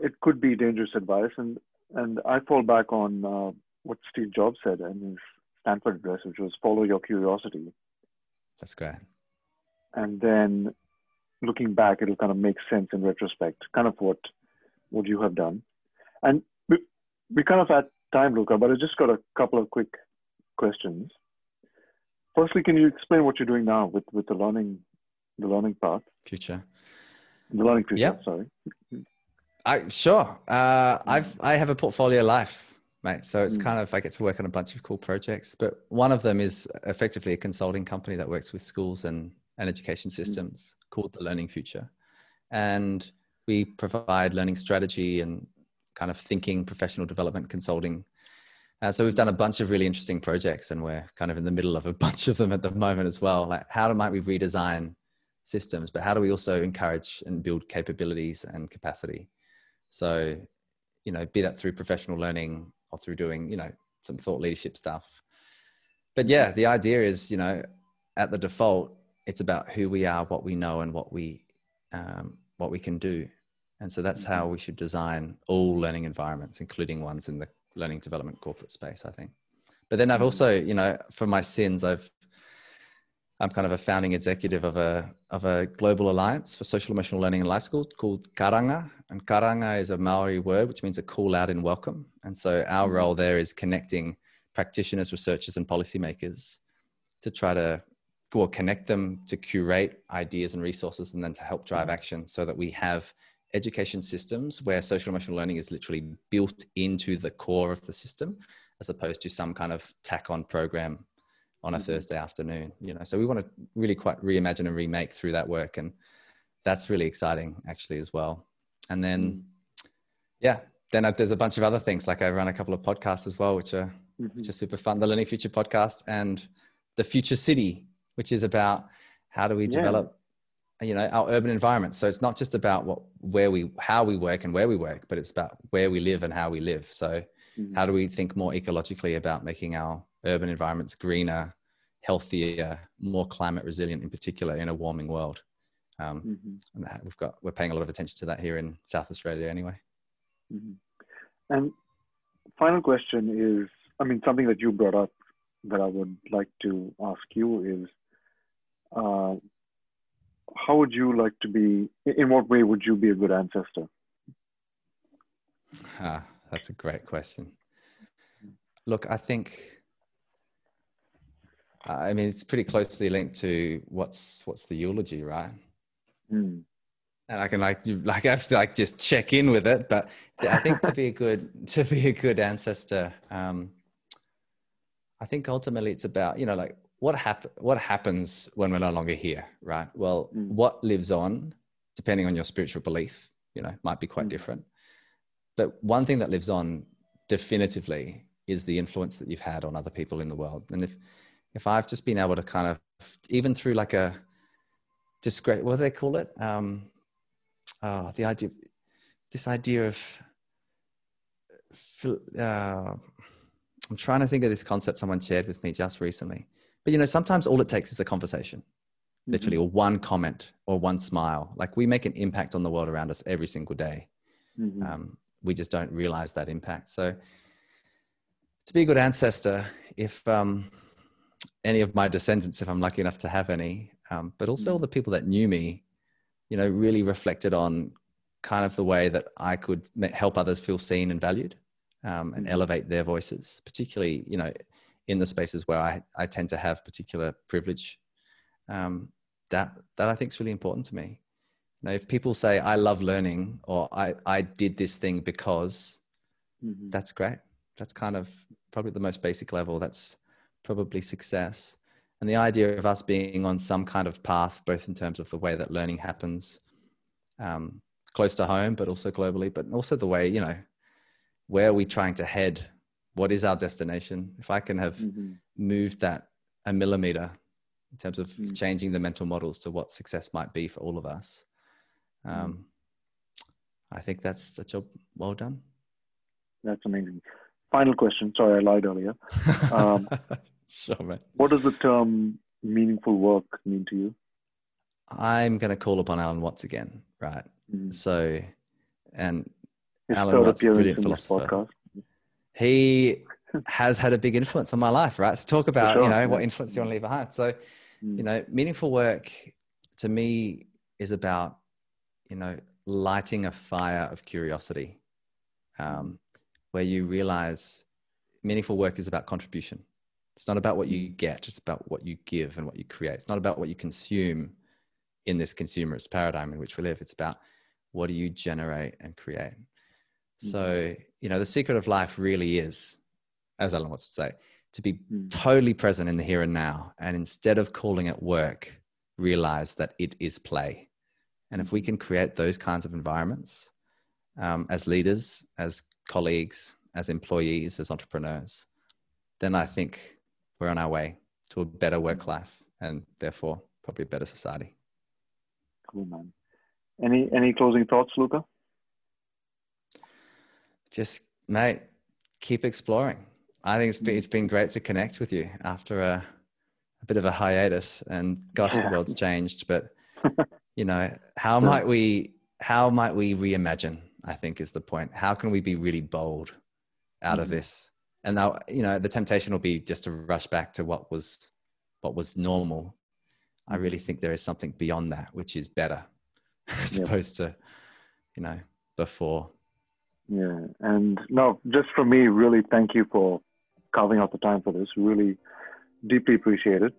it could be dangerous advice, and and I fall back on uh, what Steve Jobs said in his Stanford address, which was follow your curiosity, That's great. and then looking back, it'll kind of make sense in retrospect, kind of what what you have done, and we we kind of at time, Luca, but I just got a couple of quick questions. Firstly, can you explain what you're doing now with with the learning the learning path? Future. The learning future, Yep. sorry. I sure. Uh, I've I have a portfolio life, mate. So it's Mm. kind of I get to work on a bunch of cool projects. But one of them is effectively a consulting company that works with schools and and education systems called the Learning Future, and we provide learning strategy and kind of thinking, professional development consulting. Uh, so we've done a bunch of really interesting projects, and we're kind of in the middle of a bunch of them at the moment as well. Like how might we redesign systems, but how do we also encourage and build capabilities and capacity? So, you know, be that through professional learning or through doing, you know, some thought leadership stuff. But yeah, the idea is, you know, at the default, it's about who we are, what we know, and what we um, what we can do. And so that's how we should design all learning environments, including ones in the learning development corporate space, I think. But then I've also, you know, for my sins, I've I'm kind of a founding executive of a of a global alliance for social emotional learning in life skills called Karanga. And Karanga is a Maori word which means a call out and welcome. And so our mm-hmm. role there is connecting practitioners, researchers, and policymakers to try to or connect them to curate ideas and resources and then to help drive mm-hmm. action so that we have education systems where social emotional learning is literally built into the core of the system as opposed to some kind of tack on program on a mm-hmm. Thursday afternoon, you know. So we want to really quite reimagine and remake through that work. And that's really exciting actually as well. And then, mm. yeah, then there's a bunch of other things like I run a couple of podcasts as well, which are, mm-hmm. which are super fun. The Learning Future podcast and the Future City, which is about how do we yeah. develop you know our urban environment so it's not just about what where we how we work and where we work but it's about where we live and how we live so mm-hmm. how do we think more ecologically about making our urban environments greener, healthier, more climate resilient in particular in a warming world. Um, mm-hmm. And we've got we're paying a lot of attention to that here in South Australia anyway. Mm-hmm. And final question is, I mean, something that you brought up that I would like to ask you is, uh, how would you like to be? In what way would you be a good ancestor? Ah, that's a great question. Look, I think I mean, it's pretty closely linked to what's what's the eulogy, right? Mm. And I can like you like I have to like just check in with it, but I think to be a good to be a good ancestor, um, I think ultimately it's about you know like what happen what happens when we're no longer here, right? Well, mm. what lives on, depending on your spiritual belief, you know, might be quite mm. different. But one thing that lives on definitively is the influence that you've had on other people in the world, and if if I've just been able to kind of, even through like a discreet, what do they call it? Um, oh, the idea, this idea of, uh, I'm trying to think of this concept someone shared with me just recently. But you know, sometimes all it takes is a conversation, mm-hmm. literally, or one comment or one smile. Like we make an impact on the world around us every single day. Mm-hmm. Um, we just don't realize that impact. So, to be a good ancestor, if um, any of my descendants, if I'm lucky enough to have any, um, but also all mm. the people that knew me, you know, really reflected on kind of the way that I could help others feel seen and valued um, and mm. elevate their voices, particularly, you know, in the spaces where I, I tend to have particular privilege. Um, that, that I think is really important to me. You know, if people say, I love learning or I, I did this thing because mm-hmm. that's great. That's kind of probably the most basic level. That's, probably success. And the idea of us being on some kind of path, both in terms of the way that learning happens um, close to home, but also globally, but also the way, you know, where are we trying to head? What is our destination? If I can have mm-hmm. moved that a millimeter in terms of mm-hmm. changing the mental models to what success might be for all of us, um, mm-hmm. I think that's a job well done. That's amazing final question. Sorry, I lied earlier. Um, sure, man. What does the term meaningful work mean to you? I'm going to call upon Alan Watts again, right? Mm. So, and His Alan Watts, brilliant philosopher. He has had a big influence on my life, right? So talk about, sure, you know, yeah. what influence you want to leave behind. So, mm. you know, meaningful work to me is about, you know, lighting a fire of curiosity. Um, where you realize meaningful work is about contribution. It's not about what you get, it's about what you give and what you create. It's not about what you consume in this consumerist paradigm in which we live. It's about what do you generate and create. Mm-hmm. So, you know, the secret of life really is, as Alan Watts would say, to be mm-hmm. totally present in the here and now. And instead of calling it work, realize that it is play. And if we can create those kinds of environments um, as leaders, as colleagues, as employees, as entrepreneurs, then I think we're on our way to a better work life and therefore probably a better society. Cool, man. Any any closing thoughts, Luca? Just, mate, keep exploring. I think it's been, it's been great to connect with you after a, a bit of a hiatus. And gosh, yeah. the world's changed. But you know, how might we how might we reimagine? I think is the point. How can we be really bold out Mm-hmm. of this? And now, you know, the temptation will be just to rush back to what was what was normal. I Mm-hmm. really think there is something beyond that, which is better, as Yeah. opposed to, you know, before. Yeah, and no, just for me, really, thank you for carving out the time for this. Really, deeply appreciate it,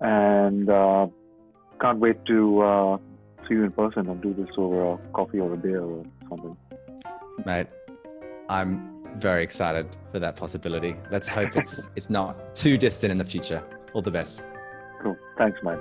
and uh, can't wait to uh, see you in person and do this over a coffee or a beer or something. Mate, I'm very excited for that possibility. Let's hope it's it's not too distant in the future. All the best. Cool. Thanks, Mike.